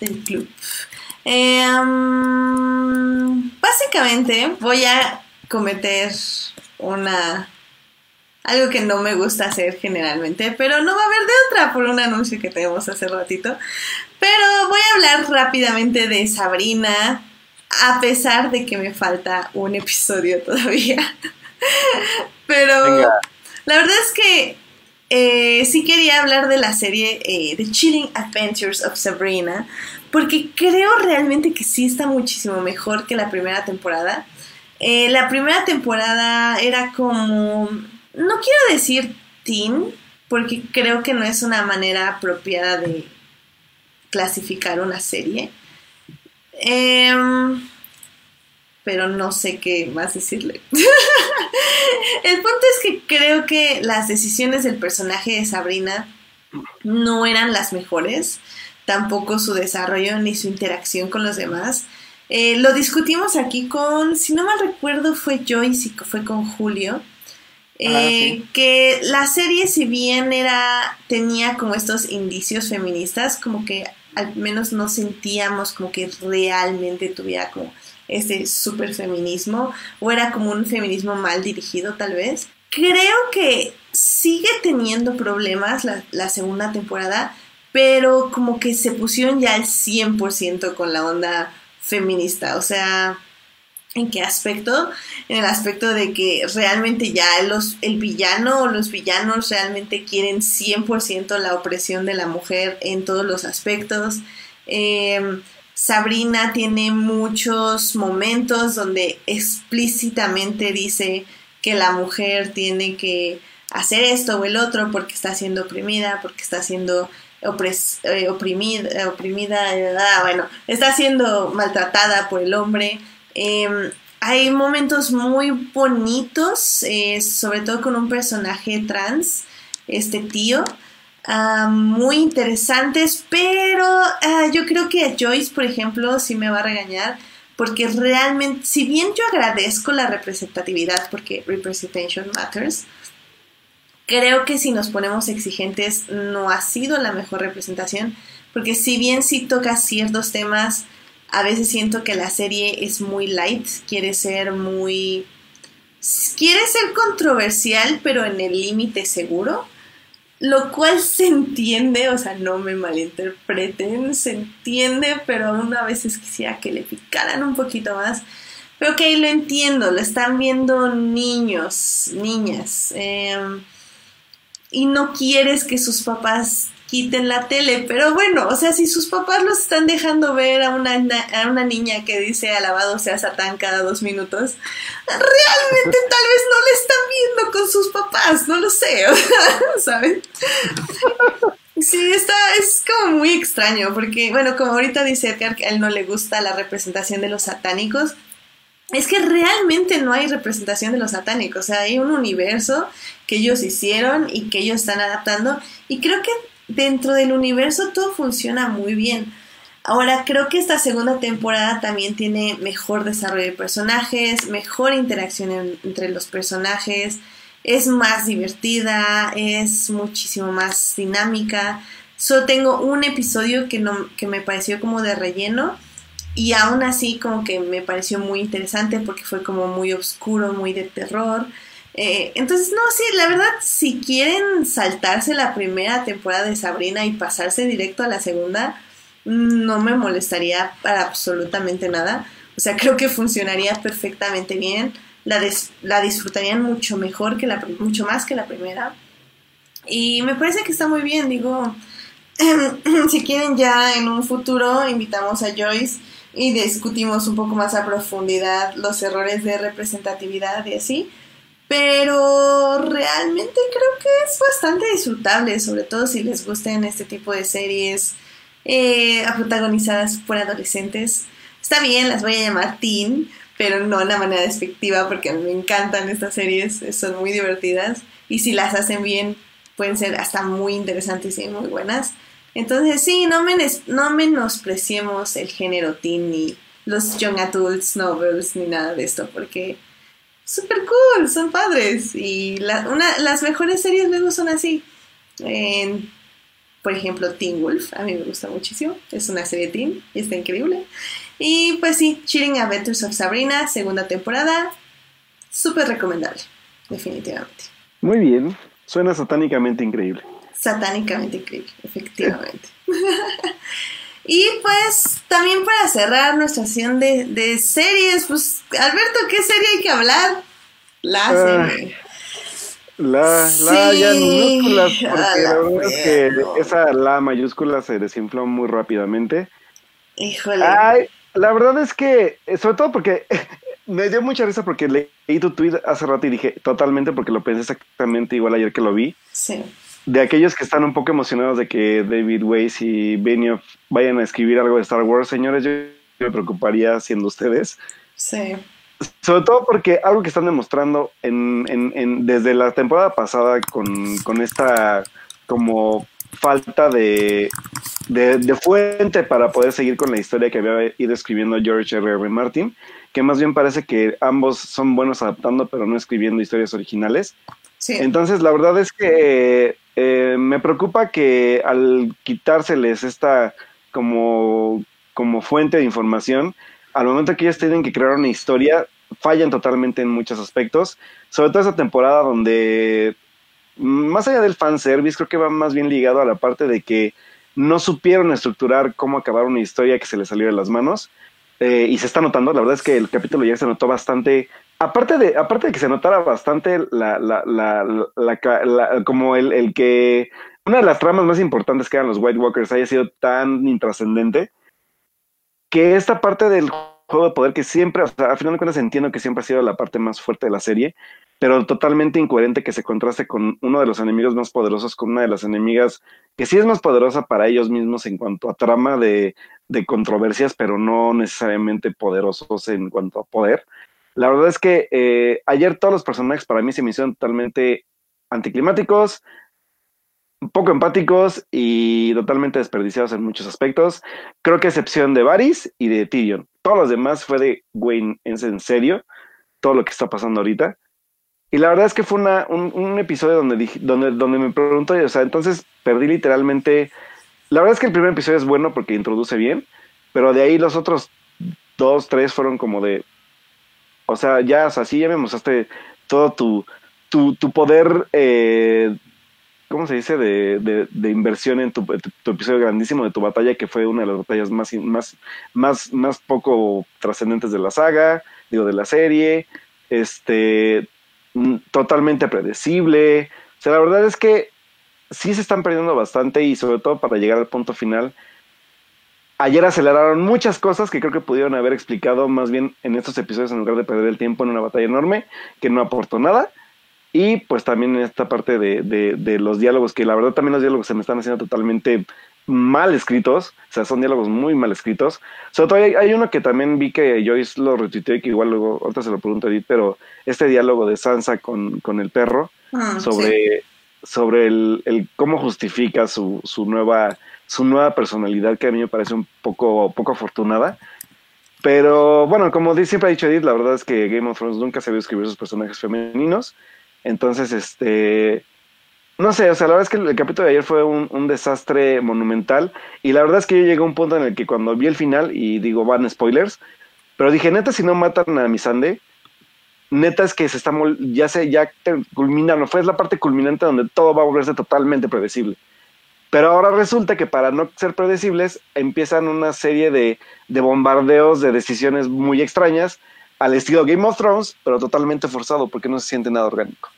Del club. Em, básicamente voy a cometer una algo que no me gusta hacer generalmente, pero no va a haber de otra por un anuncio que tenemos hace ratito. Pero voy a hablar rápidamente de Sabrina, a pesar de que me falta un episodio todavía. pero la verdad es que eh, sí quería hablar de la serie eh, The Chilling Adventures of Sabrina, porque creo realmente que sí está muchísimo mejor que la primera temporada. Eh, la primera temporada era como no quiero decir teen, porque creo que no es una manera apropiada de clasificar una serie. Em, pero no sé qué más decirle. El punto es que creo que las decisiones del personaje de Sabrina no eran las mejores, tampoco su desarrollo ni su interacción con los demás. Eh, lo discutimos aquí con, si no mal recuerdo, fue Joyce y fue con Julio. Eh, que la serie, si bien era, tenía como estos indicios feministas, como que al menos no sentíamos como que realmente tuviera como este super feminismo, o era como un feminismo mal dirigido tal vez. Creo que sigue teniendo problemas la, la segunda temporada, pero como que se pusieron ya al 100% con la onda feminista, o sea, ¿En qué aspecto? En el aspecto de que realmente ya los, el villano o los villanos realmente quieren 100% la opresión de la mujer en todos los aspectos. Em, Sabrina tiene muchos momentos donde explícitamente dice que la mujer tiene que hacer esto o el otro porque está siendo oprimida, porque está siendo eh, oprimida, oprimida, ah, bueno, está siendo maltratada por el hombre. Em, hay momentos muy bonitos, eh, sobre todo con un personaje trans, este tío, ah, muy interesantes, pero ah, yo creo que a Joyce, por ejemplo, sí me va a regañar, porque realmente, si bien yo agradezco la representatividad, porque representation matters, creo que si nos ponemos exigentes no ha sido la mejor representación, porque si bien sí toca ciertos temas, a veces siento que la serie es muy light, quiere ser muy... quiere ser controversial, pero en el límite seguro, lo cual se entiende, o sea, no me malinterpreten, se entiende, pero aún a veces quisiera que le picaran un poquito más. Pero ok, lo entiendo, lo están viendo niños, niñas. Em, y no quieres que sus papás quiten la tele, pero bueno, o sea, si sus papás los están dejando ver a una, a una niña que dice alabado sea Satán cada dos minutos, realmente tal vez no le están viendo con sus papás, no lo sé, ¿saben? Sí, está, es como muy extraño, porque, bueno, como ahorita dice Edgar que a él no le gusta la representación de los satánicos, es que realmente no hay representación de los satánicos, o sea, hay un universo que ellos hicieron y que ellos están adaptando, y creo que dentro del universo todo funciona muy bien. Ahora creo que esta segunda temporada también tiene mejor desarrollo de personajes, mejor interacción entre los personajes, es más divertida, es muchísimo más dinámica. Solo tengo un episodio que, no, que me pareció como de relleno y aún así como que me pareció muy interesante porque fue como muy oscuro, muy de terror. Eh, entonces, no, sí, la verdad, si quieren saltarse la primera temporada de Sabrina y pasarse directo a la segunda, no me molestaría para absolutamente nada. O sea, creo que funcionaría perfectamente bien. La, la disfrutarían mucho mejor que la mucho más que la primera. Y me parece que está muy bien, digo, si quieren ya en un futuro invitamos a Joyce y discutimos un poco más a profundidad los errores de representatividad y así pero realmente creo que es bastante disfrutable, sobre todo si les gusten este tipo de series eh, protagonizadas por adolescentes. está bien, las voy a llamar teen, pero no de una manera despectiva porque a mí me encantan estas series, son muy divertidas y si las hacen bien pueden ser hasta muy interesantes y muy buenas. Entonces sí, no, no menospreciemos el género teen ni los young adults novels ni nada de esto porque súper cool, son padres y una, las mejores series luego son así. por ejemplo, Teen Wolf, a mí me gusta muchísimo, es una serie teen y está increíble. Y pues sí, Cheating Adventures of Sabrina, segunda temporada, súper recomendable, definitivamente. Muy bien, suena satánicamente increíble. Satánicamente increíble, efectivamente. Y pues también para cerrar nuestra sesión de, series, pues Alberto, ¿qué serie hay que hablar? La ah, serie. La, la ya minúsculas, porque la, verdad es que esa la mayúscula se desinfló muy rápidamente. Híjole. Ay, la verdad es que, sobre todo porque me dio mucha risa porque leí tu tweet hace rato y dije totalmente porque lo pensé exactamente igual ayer que lo vi. Sí. De aquellos que están un poco emocionados de que David Weiss y Benioff vayan a escribir algo de Star Wars, señores, yo me preocuparía siendo ustedes. Sí. Sobre todo porque algo que están demostrando en, en, en desde la temporada pasada con, con esta como falta de, de, fuente para poder seguir con la historia que había ido escribiendo George R. R. Martin, que más bien parece que ambos son buenos adaptando, pero no escribiendo historias originales. Entonces, la verdad es que eh, me preocupa que al quitárseles esta como, como fuente de información, al momento que ellos tienen que crear una historia, fallan totalmente en muchos aspectos, sobre todo esa temporada donde más allá del fanservice, creo que va más bien ligado a la parte de que no supieron estructurar cómo acabar una historia que se les salió de las manos. Eh, y se está notando, la verdad es que el capítulo ya se notó bastante, aparte de, aparte de que se notara bastante la, la, la, como el, el, que una de las tramas más importantes que eran los White Walkers haya sido tan intrascendente, que esta parte del juego de poder que siempre, o sea, al final de cuentas entiendo que siempre ha sido la parte más fuerte de la serie, pero totalmente incoherente que se contraste con uno de los enemigos más poderosos, con una de las enemigas que sí es más poderosa para ellos mismos en cuanto a trama de, controversias, pero no necesariamente poderosos en cuanto a poder. La verdad es que eh, ayer todos los personajes para mí se me hicieron totalmente anticlimáticos, poco empáticos y totalmente desperdiciados en muchos aspectos. Creo que excepción de Varys y de Tyrion. Todos los demás fue de Wayne, ¿es en serio? Todo lo que está pasando ahorita. Y la verdad es que fue una, un, episodio donde, dije, donde, donde me pregunto, o sea, entonces perdí literalmente. La verdad es que el primer episodio es bueno porque introduce bien, pero de ahí los otros dos, tres fueron como de. O sea, ya, o sea, sí, ya me mostraste todo tu, tu, tu poder, eh, ¿cómo se dice? De, de, inversión en tu, tu, episodio grandísimo de tu batalla, que fue una de las batallas más, más, más, más poco trascendentes de la saga, digo, de la serie. Este, Mm, totalmente predecible. O sea, la verdad es que sí se están perdiendo bastante y sobre todo para llegar al punto final. Ayer aceleraron muchas cosas que creo que pudieron haber explicado más bien en estos episodios en lugar de perder el tiempo en una batalla enorme que no aportó nada. Y pues también en esta parte de, de los diálogos, que la verdad también los diálogos se me están haciendo totalmente mal escritos, o sea, son diálogos muy mal escritos. Sobre todo hay, uno que también vi que Joyce lo retuiteó y que igual luego, ahorita se lo pregunto a Edith, pero este diálogo de Sansa con, con el perro ah, sobre, sobre el, el, cómo justifica su, su, nueva, su nueva personalidad, que a mí me parece un poco, poco afortunada. Pero bueno, como siempre ha dicho Edith, la verdad es que Game of Thrones nunca se vio escribir sus personajes femeninos. Entonces, este no sé, o sea, la verdad es que el, capítulo de ayer fue un, desastre monumental. Y la verdad es que yo llegué a un punto en el que cuando vi el final, y digo, van spoilers, pero dije, neta, si no matan a Misande, neta es que se está, ya se, ya culmina, no fue la parte culminante donde todo va a volverse totalmente predecible. Pero ahora resulta que para no ser predecibles, empiezan una serie de, de bombardeos de decisiones muy extrañas al estilo Game of Thrones, pero totalmente forzado porque no se siente nada orgánico.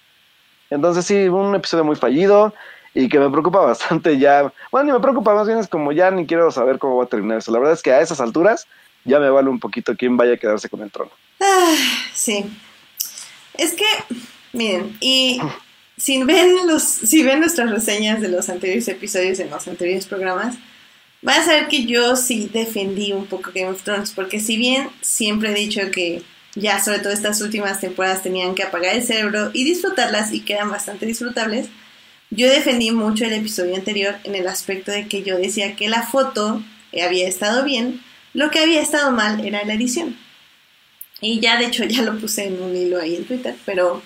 Entonces sí, un episodio muy fallido y que me preocupa bastante ya. Bueno, ni me preocupa, más bien es como ya ni quiero saber cómo va a terminar eso. La verdad es que a esas alturas ya me vale un poquito quién vaya a quedarse con el trono. Ah, sí. Es que, miren, y si ven, los, si ven nuestras reseñas de los anteriores episodios en los anteriores programas, vas a ver que yo sí defendí un poco Game of Thrones, porque si bien siempre he dicho que ya sobre todo estas últimas temporadas tenían que apagar el cerebro y disfrutarlas y quedan bastante disfrutables, yo defendí mucho el episodio anterior en el aspecto de que yo decía que la foto había estado bien, lo que había estado mal era la edición. Y ya de hecho ya lo puse en un hilo ahí en Twitter, pero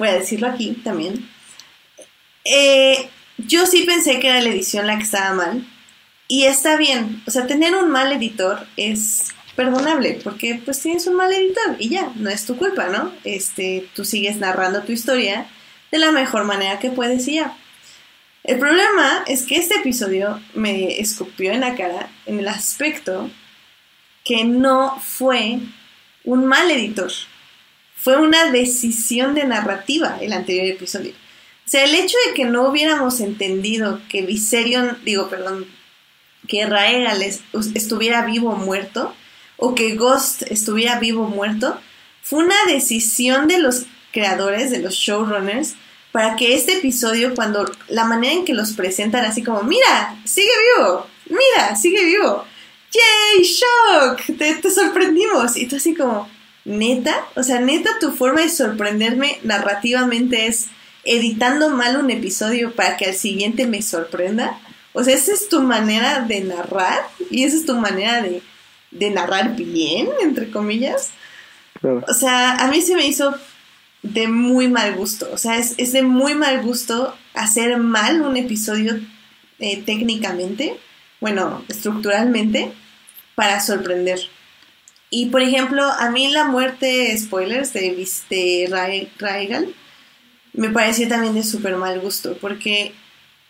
voy a decirlo aquí también. Eh, yo sí pensé que era la edición la que estaba mal. Y está bien. O sea, tener un mal editor es perdonable, porque pues tienes un mal editor y ya, no es tu culpa, ¿no? Este, tú sigues narrando tu historia de la mejor manera que puedes y ya. El problema es que este episodio me escupió en la cara en el aspecto que no fue un mal editor. Fue una decisión de narrativa el anterior episodio. O sea, el hecho de que no hubiéramos entendido que Viserion, digo, perdón, que Raegal estuviera vivo o muerto, o que Ghost estuviera vivo o muerto, fue una decisión de los creadores, de los showrunners, para que este episodio, cuando la manera en que los presentan así como, mira, sigue vivo, mira, sigue vivo, ¡yay! ¡Shock! Te, te sorprendimos. Y tú así como, neta, o sea, neta, tu forma de sorprenderme narrativamente es editando mal un episodio para que al siguiente me sorprenda. O sea, esa es tu manera de narrar y esa es tu manera de, de narrar bien, entre comillas. O sea, a mí se me hizo de muy mal gusto. O sea, es, es de muy mal gusto hacer mal un episodio eh, técnicamente, bueno, estructuralmente, para sorprender. Y por ejemplo, a mí la muerte, spoilers, de, de Raigal, me pareció también de súper mal gusto, porque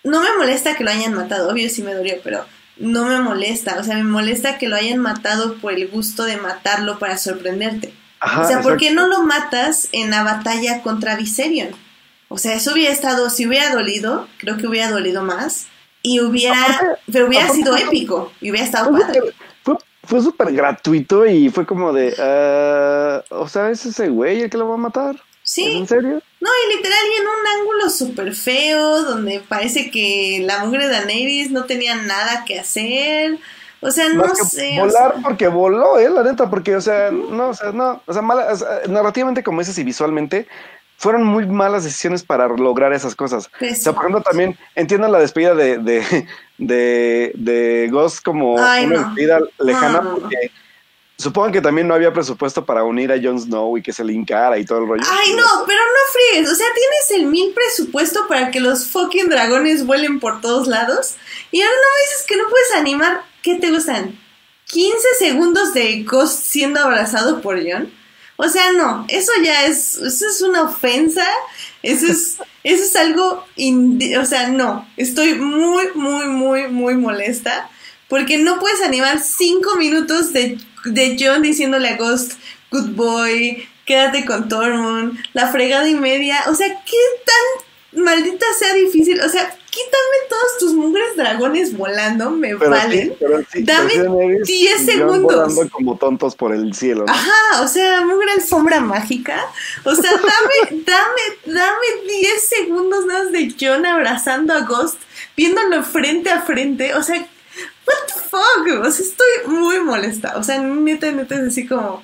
no me molesta que lo hayan matado, obvio sí me dolió, pero no me molesta, o sea, me molesta que lo hayan matado por el gusto de matarlo para sorprenderte o sea, ¿por qué no lo matas en la batalla contra Viserion? O sea, eso hubiera estado, si hubiera dolido, creo que hubiera dolido más. Y hubiera, pero hubiera sido épico y hubiera estado padre. Fue, súper gratuito y fue como de, uh, o sea, es ese güey el que lo va a matar. Sí. ¿En serio? No, y literal, y en un ángulo súper feo, donde parece que la mugre de Daenerys no tenía nada que hacer. O sea, no sé. Volar porque voló, eh, la neta, porque, o sea, no, o sea, no, o sea, narrativamente, como dices, y visualmente, fueron muy malas decisiones para lograr esas cosas. O sea, por ejemplo, también entiendo la despedida de, de, de, de Ghost como una despedida lejana, porque supongo que también no había presupuesto para unir a Jon Snow y que se lincara y todo el rollo. Ay, no, pero no fríes. O sea, tienes el mil presupuesto para que los fucking dragones vuelen por todos lados. Y ahora no me dices que no puedes animar ¿qué te gustan? ¿15 segundos de Ghost siendo abrazado por John? O sea, no, eso ya es, eso es una ofensa, eso es, eso es algo, o sea, no, estoy muy, muy, muy, muy molesta porque no puedes animar 5 minutos de, de John diciéndole a Ghost, good boy, quédate con Tormund, la fregada y media, o sea, ¿qué tan maldita sea difícil? O sea, quítame todos tus mugres dragones volando, me valen. Dame 10 segundos. Volando como tontos por el cielo. Ajá, o sea, mugre alfombra mágica. O sea, dame, dame, dame 10 segundos más de John abrazando a Ghost, viéndolo frente a frente. O sea, what the fuck? O sea, estoy muy molesta. O sea, neta, neta, es así como.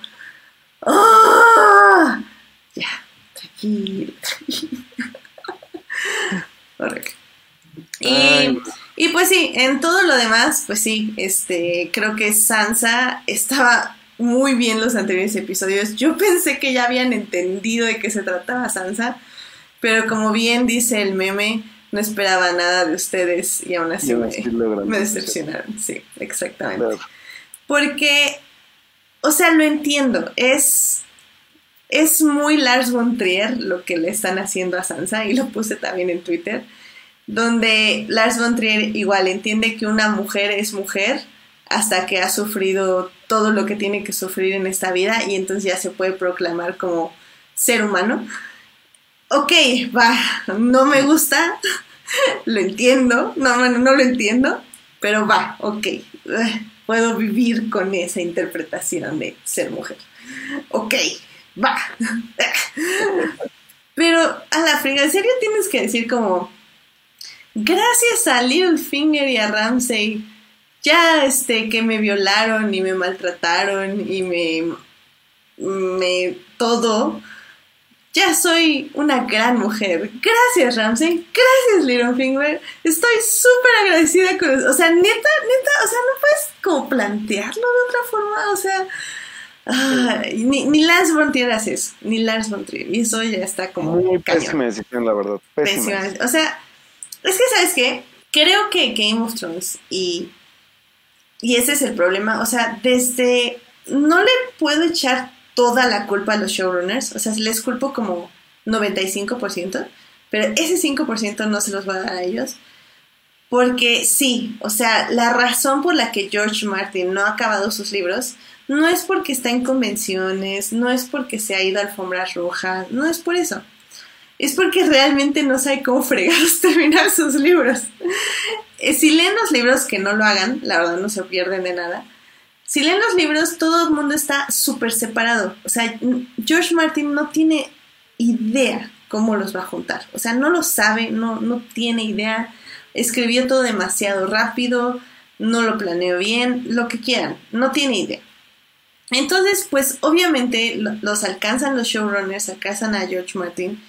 ¡Ah! Ya, tranquilo, tranquilo. Horrible. Y, pues sí, en todo lo demás, pues sí, este, creo que Sansa estaba muy bien los anteriores episodios. Yo pensé que ya habían entendido de qué se trataba Sansa, pero como bien dice el meme, no esperaba nada de ustedes y aún así me, me, decepcionaron. Sí, exactamente. Porque, o sea, lo entiendo, es, es muy Lars von Trier lo que le están haciendo a Sansa y lo puse también en Twitter donde Lars von Trier igual entiende que una mujer es mujer hasta que ha sufrido todo lo que tiene que sufrir en esta vida y entonces ya se puede proclamar como ser humano. Ok, va, no me gusta, lo entiendo, no, no lo entiendo, pero va, ok, puedo vivir con esa interpretación de ser mujer. Ok, va. Pero a la friga, ¿en serio tienes que decir como, gracias a Littlefinger y a Ramsey, ya este que me violaron y me maltrataron y me me todo ya soy una gran mujer. Gracias, Ramsey. Gracias, Littlefinger. Estoy súper agradecida con eso. O sea, neta, neta, o sea, no puedes como plantearlo de otra forma. O sea, ni, ni, Lance Frontier hace eso. Ni Lance Frontier. Y eso ya está como. Muy pésima decisión, la verdad. Pésima. O sea, es que, ¿sabes qué? Creo que Game of Thrones y. Y ese es el problema. O sea, desde. No le puedo echar toda la culpa a los showrunners, o sea, les culpo como 95%, pero ese 5% no se los va a dar a ellos. Porque sí, o sea, la razón por la que George Martin no ha acabado sus libros no es porque está en convenciones, no es porque se ha ido a alfombras rojas, no es por eso. Es porque realmente no sabe cómo fregados terminar sus libros. Eh, si leen los libros que no lo hagan, la verdad no se pierden de nada si leen los libros, todo el mundo está súper separado. O sea, George Martin no tiene idea cómo los va a juntar. O sea, no lo sabe, no, no tiene idea. Escribió todo demasiado rápido, no lo planeó bien, lo que quieran, no tiene idea. Entonces, pues obviamente los alcanzan los showrunners, alcanzan a George Martin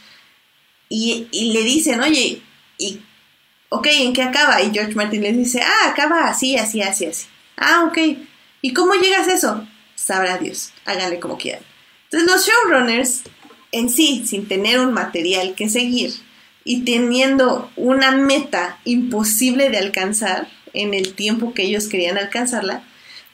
y, y le dicen, oye, y, ok, ¿en qué acaba? Y George Martin les dice, ah, acaba así, así, así, así. Ah, ok. ¿Y cómo llegas a eso? Sabrá Dios, háganle como quieran. Entonces los showrunners en sí, sin tener un material que seguir y teniendo una meta imposible de alcanzar en el tiempo que ellos querían alcanzarla,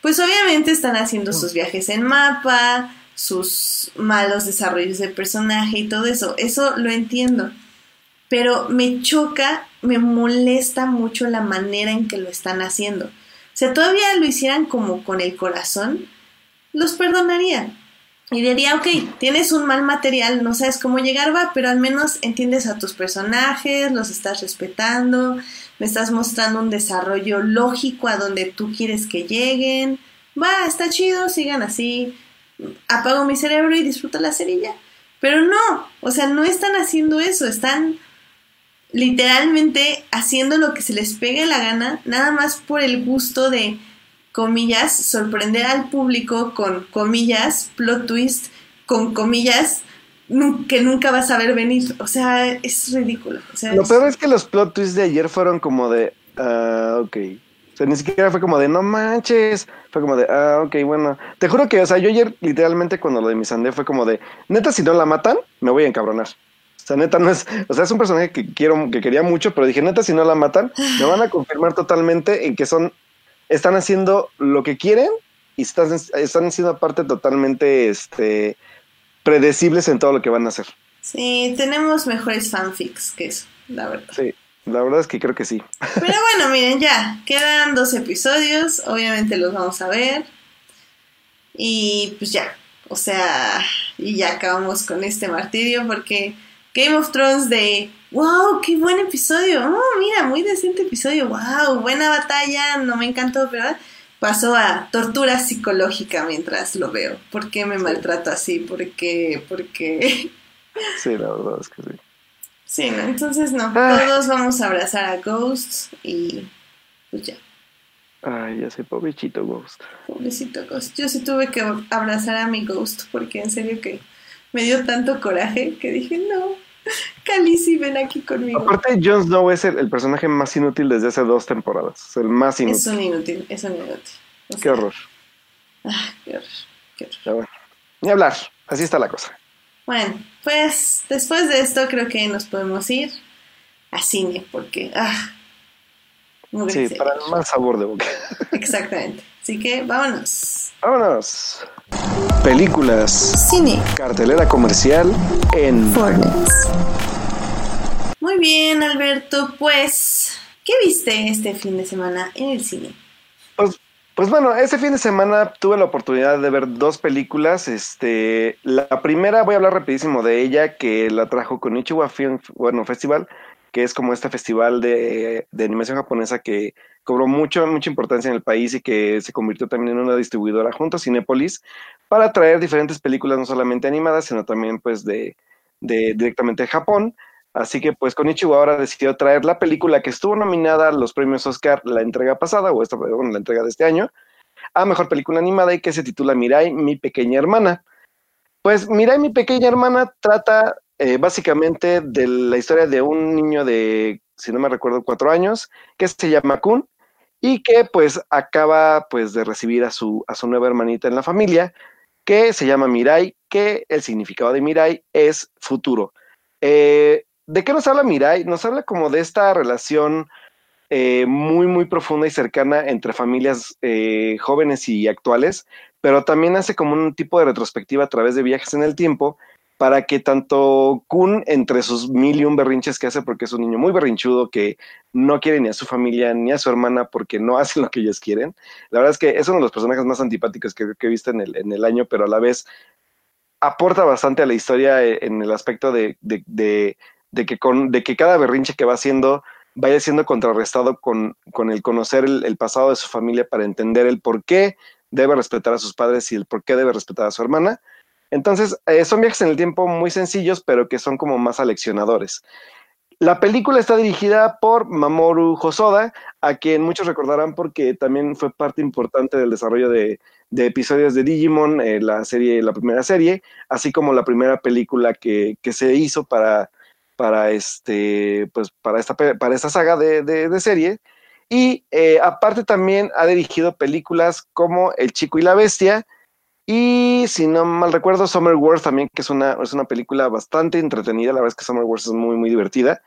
pues obviamente están haciendo sus viajes en mapa, sus malos desarrollos de personaje y todo eso. Eso lo entiendo. Pero me choca, me molesta mucho la manera en que lo están haciendo. O sea, todavía lo hicieran como con el corazón, los perdonaría. Y diría, ok, tienes un mal material, no sabes cómo llegar, va, pero al menos entiendes a tus personajes, los estás respetando, me estás mostrando un desarrollo lógico a donde tú quieres que lleguen. Va, está chido, sigan así. Apago mi cerebro y disfruto la cerilla. Pero no, o sea, no están haciendo eso, están literalmente haciendo lo que se les pegue la gana, nada más por el gusto de, comillas, sorprender al público con, comillas, plot twist, con comillas, que nunca vas a ver venir. O sea, es ridículo. lo peor es que los plot twists de ayer fueron como de, ah, ok. O sea, ni siquiera fue como de, no manches. Fue como de, ah, ok, bueno. Te juro que, o sea, yo ayer literalmente cuando lo de mi sandé fue como de, neta, si no la matan, me voy a encabronar. O sea, neta no es, o sea, es un personaje que quiero, que quería mucho, pero dije, neta, si no la matan, me van a confirmar totalmente en que son, están haciendo lo que quieren y están, están siendo parte totalmente, este, predecibles en todo lo que van a hacer. Sí, tenemos mejores fanfics que eso, la verdad. Sí, la verdad es que creo que sí. Pero bueno, miren, ya, quedan dos episodios, obviamente los vamos a ver. Y pues ya, o sea, y ya acabamos con este martirio porque Game of Thrones de, wow, qué buen episodio, oh, mira, muy decente episodio, wow, buena batalla, no me encantó, pero pasó a tortura psicológica mientras lo veo. ¿Por qué me maltrato así? ¿Por qué? ¿Por qué? Sí, la verdad es que sí. Sí, ¿no? entonces no, ah. todos vamos a abrazar a Ghost y pues ya. Ay, ya sé, pobrecito Ghost. Pobrecito Ghost. Yo sí tuve que abrazar a mi Ghost porque en serio que me dio tanto coraje que dije, no, Calici, ven aquí conmigo. Aparte, Jon Snow es el, personaje más inútil desde hace dos temporadas. Es el más inútil. Es un inútil, es un inútil. qué horror. Ah, qué horror, qué horror. bueno, ni hablar, así está la cosa. Bueno, pues después de esto creo que nos podemos ir a cine porque... Ah, sí, para el más sabor de boca. Exactamente. Así que vámonos. Vámonos. Películas. Cine. Cartelera comercial en Fornex. Muy bien, Alberto. Pues, ¿qué viste este fin de semana en el cine? Pues, pues bueno, este fin de semana tuve la oportunidad de ver dos películas. Este, la primera voy a hablar rapidísimo de ella, que la trajo con Ichiwa Film bueno, Festival, que es como este festival de, animación japonesa que cobró mucho, mucha importancia en el país y que se convirtió también en una distribuidora junto a Cinepolis para traer diferentes películas, no solamente animadas, sino también pues de, de directamente de Japón. Así que pues Konichiwa ahora decidió traer la película que estuvo nominada a los premios Oscar la entrega pasada, o esta, bueno, la entrega de este año, a Mejor Película Animada y que se titula Mirai, mi pequeña hermana. Pues Mirai, mi pequeña hermana trata eh, básicamente de la historia de un niño de, si no me recuerdo, cuatro años, que se llama Kun y que pues acaba pues de recibir a su, a su nueva hermanita en la familia, que se llama Mirai, que el significado de Mirai es futuro. Eh, ¿De qué nos habla Mirai? Nos habla como de esta relación eh, muy, muy profunda y cercana entre familias eh, jóvenes y actuales, pero también hace como un tipo de retrospectiva a través de viajes en el tiempo para que tanto Kun, entre sus mil y un berrinches que hace, porque es un niño muy berrinchudo que no quiere ni a su familia ni a su hermana porque no hacen lo que ellos quieren. La verdad es que es uno de los personajes más antipáticos que, he visto en el, año, pero a la vez aporta bastante a la historia eh, en el aspecto de, que, con, de que cada berrinche que va haciendo vaya siendo contrarrestado con, con el conocer el, pasado de su familia para entender el por qué debe respetar a sus padres y el por qué debe respetar a su hermana. Entonces, eh, son viajes en el tiempo muy sencillos, pero que son como más aleccionadores. La película está dirigida por Mamoru Hosoda, a quien muchos recordarán porque también fue parte importante del desarrollo de, episodios de Digimon, eh, la serie, la primera serie, así como la primera película que, se hizo para, para, este, pues, para, esta, para esta saga de, serie. Y eh, aparte también ha dirigido películas como El Chico y la Bestia, y si no mal recuerdo, Summer Wars también, que es una, es una película bastante entretenida. La verdad es que Summer Wars es muy, muy divertida.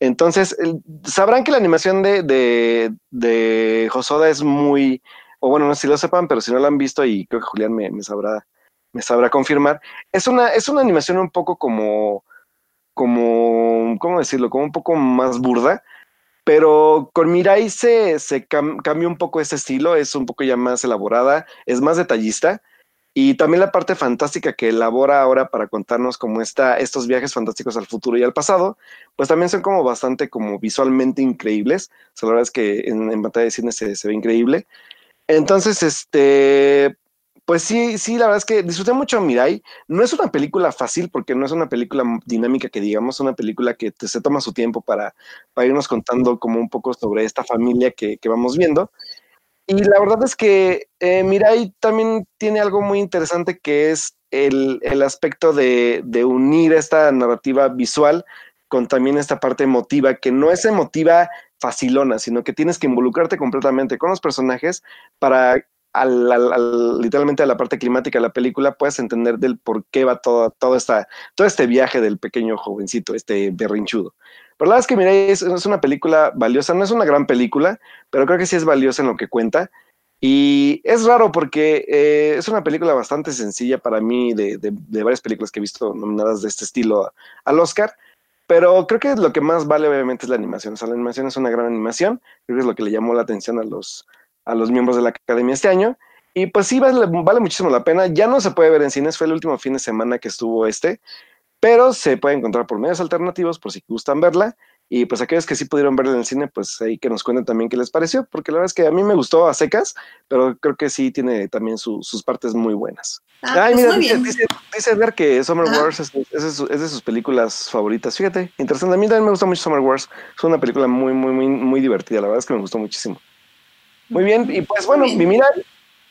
Entonces, sabrán que la animación de, de, de, Josoda es muy, o bueno, no sé si lo sepan, pero si no la han visto, y creo que Julián me, me, sabrá, me sabrá confirmar, es una, es una animación un poco como, como, ¿cómo decirlo? Como un poco más burda, pero con Mirai se, se cambia un poco ese estilo, es un poco ya más elaborada, es más detallista y también la parte fantástica que elabora ahora para contarnos cómo está estos viajes fantásticos al futuro y al pasado, pues también son como bastante como visualmente increíbles. O sea, la verdad es que en, en pantalla de cine se, se, ve increíble. Entonces, este, pues sí, sí, la verdad es que disfruté mucho Mirai. No es una película fácil porque no es una película dinámica que digamos, una película que se toma su tiempo para, irnos contando como un poco sobre esta familia que, vamos viendo. Y la verdad es que eh, Mirai también tiene algo muy interesante que es el, aspecto de, unir esta narrativa visual con también esta parte emotiva, que no es emotiva facilona, sino que tienes que involucrarte completamente con los personajes para al, literalmente a la parte climática de la película puedes entender del por qué va todo, todo, esta, todo este viaje del pequeño jovencito, este berrinchudo. Pero la verdad es que Mirai es, una película valiosa, no es una gran película, pero creo que sí es valiosa en lo que cuenta. Y es raro porque eh, es una película bastante sencilla para mí de, de, varias películas que he visto nominadas de este estilo al Oscar. Pero creo que lo que más vale obviamente es la animación. O sea, la animación es una gran animación. Creo que es lo que le llamó la atención a los, a los miembros de la academia este año. Y pues sí, vale, vale muchísimo la pena. Ya no se puede ver en cines, fue el último fin de semana que estuvo este pero se puede encontrar por medios alternativos por si gustan verla. Y pues aquellos que sí pudieron verla en el cine, pues ahí que nos cuenten también qué les pareció, porque la verdad es que a mí me gustó a secas, pero creo que sí tiene también sus partes muy buenas. Ah, Ay, pues mira, dice, dice, ver que Summer Wars es, de sus películas favoritas. Fíjate, interesante. A mí también me gusta mucho Summer Wars. Es una película muy, muy, muy, muy divertida. La verdad es que me gustó muchísimo. Muy bien, y pues bueno, mi Mirai.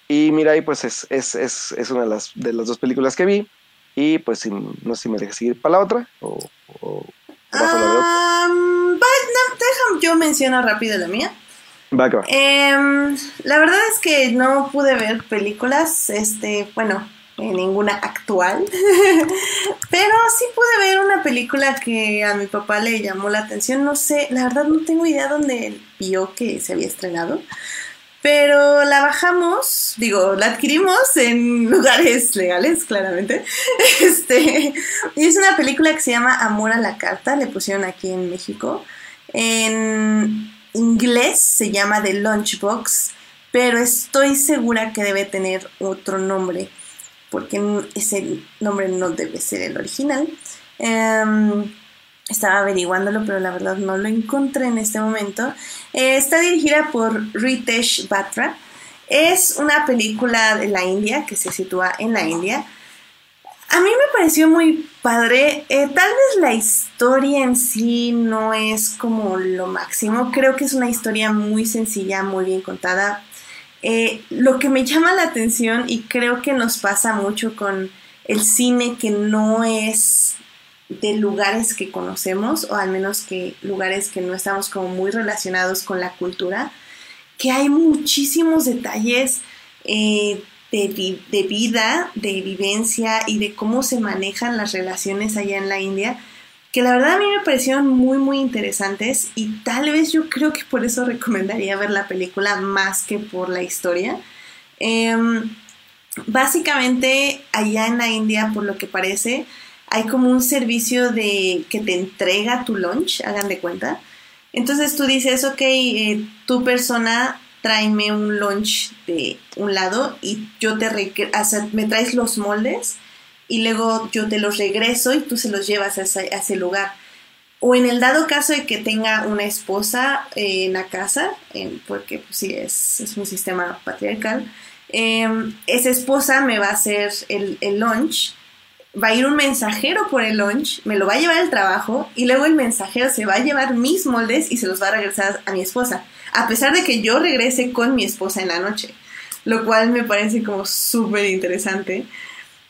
Y Mirai, pues es, es, es, es una de las, de las dos películas que vi. Y pues no sé si me dejas seguir para la otra o, o um, yo menciono rápido la mía. Va, va. Em, la verdad es que no pude ver películas, este, bueno, ninguna actual, pero sí pude ver una película que a mi papá le llamó la atención, no sé, la verdad no tengo idea dónde vio que se había estrenado, pero la bajamos, digo, la adquirimos en lugares legales, claramente. Este, y es una película que se llama Amor a la Carta, le pusieron aquí en México. En inglés se llama The Lunchbox, pero estoy segura que debe tener otro nombre, porque ese nombre no debe ser el original. Em, estaba averiguándolo, pero la verdad no lo encontré en este momento. Eh, está dirigida por Ritesh Batra. Es una película de la India, que se sitúa en la India. A mí me pareció muy padre. Eh, tal vez la historia en sí no es como lo máximo. Creo que es una historia muy sencilla, muy bien contada. Eh, lo que me llama la atención y creo que nos pasa mucho con el cine que no es de lugares que conocemos o al menos que lugares que no estamos como muy relacionados con la cultura, que hay muchísimos detalles eh, de, vida, de vivencia y de cómo se manejan las relaciones allá en la India, que la verdad a mí me parecieron muy, muy interesantes y tal vez yo creo que por eso recomendaría ver la película más que por la historia. Em, básicamente, allá en la India, por lo que parece, hay como un servicio de que te entrega tu lunch, hagan de cuenta. Entonces tú dices, ok, eh, tu persona tráeme un lunch de un lado y yo te me traes los moldes y luego yo te los regreso y tú se los llevas a ese, lugar. O en el dado caso de que tenga una esposa eh, en la casa, porque pues, sí es, es, un sistema patriarcal, em, esa esposa me va a hacer el, el lunch va a ir un mensajero por el lunch, me lo va a llevar al trabajo y luego el mensajero se va a llevar mis moldes y se los va a regresar a mi esposa a pesar de que yo regrese con mi esposa en la noche, lo cual me parece como súper interesante.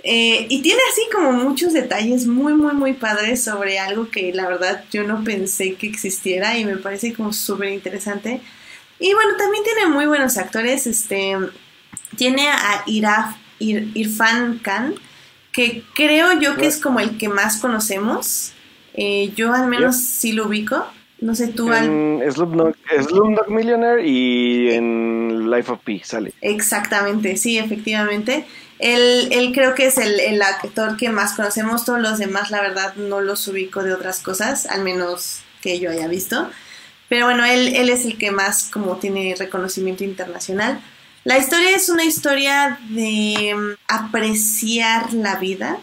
Eh, y tiene así como muchos detalles muy, muy, muy padres sobre algo que la verdad yo no pensé que existiera y me parece como súper interesante. Y bueno, también tiene muy buenos actores. Este, tiene a Iraf, Irfan Khan, que creo yo que es como el que más conocemos. Eh, yo al menos sí lo ubico. No sé, tú... En al... Slumdog, Millionaire y en Life of Pi sale. Exactamente, sí, efectivamente. Él, él creo que es el, actor que más conocemos, todos los demás la verdad no los ubico de otras cosas, al menos que yo haya visto. Pero bueno, él, él es el que más como tiene reconocimiento internacional. La historia es una historia de mm, apreciar la vida,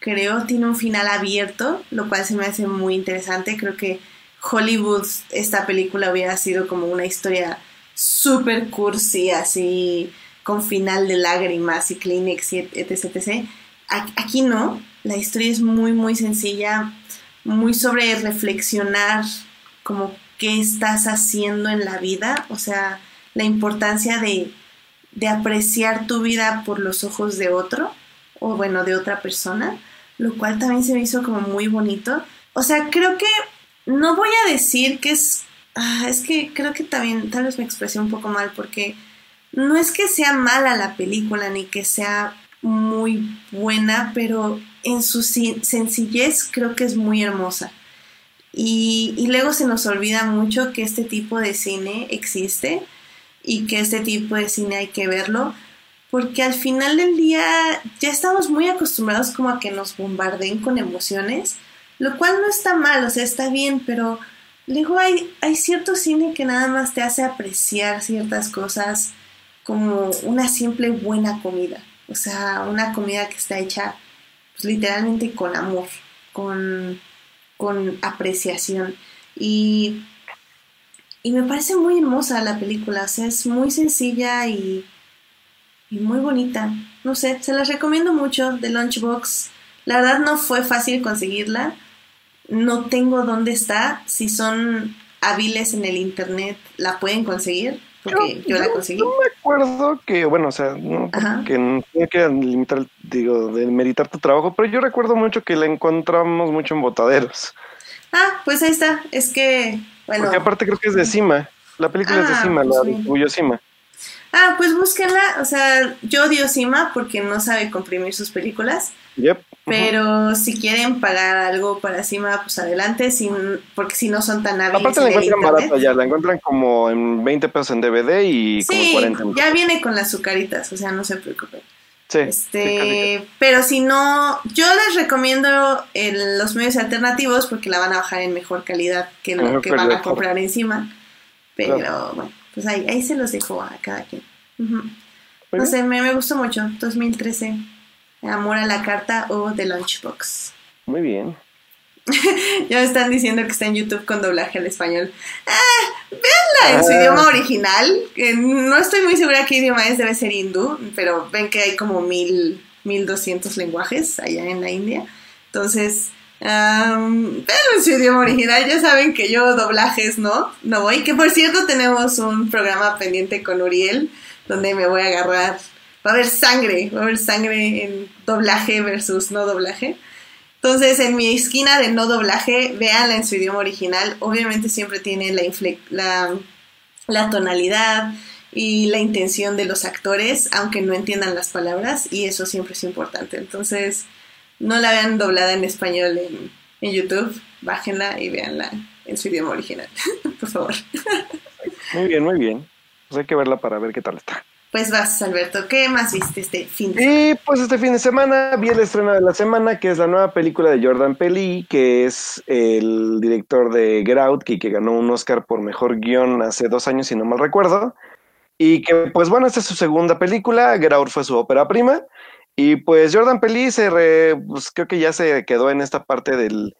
creo, tiene un final abierto, lo cual se me hace muy interesante, creo que Hollywood esta película hubiera sido como una historia super cursi, así con final de lágrimas y Kleenex y etc, etc. Aquí no, la historia es muy, muy sencilla, muy sobre reflexionar como qué estás haciendo en la vida, o sea, la importancia de, de apreciar tu vida por los ojos de otro, o bueno, de otra persona, lo cual también se me hizo como muy bonito. O sea, creo que no voy a decir que es... Ah, es que creo que también tal vez me expresé un poco mal porque no es que sea mala la película ni que sea muy buena, pero en su sencillez creo que es muy hermosa. Y, y, luego se nos olvida mucho que este tipo de cine existe y que este tipo de cine hay que verlo, porque al final del día ya estamos muy acostumbrados como a que nos bombarden con emociones lo cual no está mal, o sea, está bien, pero luego hay, hay cierto cine que nada más te hace apreciar ciertas cosas como una simple buena comida, o sea, una comida que está hecha pues, literalmente con amor, con, con apreciación. Y, y me parece muy hermosa la película, o sea, es muy sencilla y, y muy bonita. No sé, se las recomiendo mucho de Lunchbox. La verdad no fue fácil conseguirla no tengo dónde está. Si son hábiles en el internet, la pueden conseguir. Porque yo, la conseguí. No me acuerdo que, bueno, o sea, no, que no que limitar, digo, de meditar tu trabajo, pero yo recuerdo mucho que la encontramos mucho en botaderos. Ah, pues ahí está. Es que, bueno. Porque aparte creo que es de Cima. La película es de ah, Cima, la pues Cima. Ah, pues búsquenla. O sea, yo odio Cima porque no sabe comprimir sus películas. Yep. Pero si quieren pagar algo para Cima, pues adelante, sin, porque si no son tan hábiles. Aparte la encuentran barata ya, la encuentran como en 20 pesos en DVD y como 40 ya viene con las azucaritas, o sea, no se preocupen. Sí, este, pero si no, yo les recomiendo los medios alternativos porque la van a bajar en mejor calidad que lo que van a comprar encima. Pero bueno, pues ahí, ahí se los dejo a cada quien. No sé, me, me gustó mucho, 2013. Amor a la carta o The Lunchbox. Muy bien. ya me están diciendo que está en YouTube con doblaje al español. Ah, véanla en su ah. idioma original. no estoy muy segura qué idioma es, debe ser hindú, pero ven que hay como mil 1200 lenguajes allá en la India. Entonces, pero en su idioma original ya saben que yo doblajes no, no voy. Que por cierto tenemos un programa pendiente con Uriel donde me voy a agarrar. Va a haber sangre, va a haber sangre en doblaje versus no doblaje. Entonces, en mi esquina de no doblaje, véanla en su idioma original. Obviamente siempre tiene la, la, la tonalidad y la intención de los actores, aunque no entiendan las palabras, y eso siempre es importante. Entonces, no la vean doblada en español en, en YouTube, bájenla y véanla en su idioma original, por favor. muy bien, muy bien. Pues hay que verla para ver qué tal está. Pues vas, Alberto, ¿qué más viste este fin de semana? Y pues este fin de semana vi el estreno de la semana, que es la nueva película de Jordan Pelli, que es el director de Get Out, que, que ganó un Oscar por mejor guion hace dos años, si no mal recuerdo. Y que, pues bueno, esta es su segunda película, Get Out fue su ópera prima. Y pues Jordan Pelli se pues, creo que ya se quedó en esta parte del,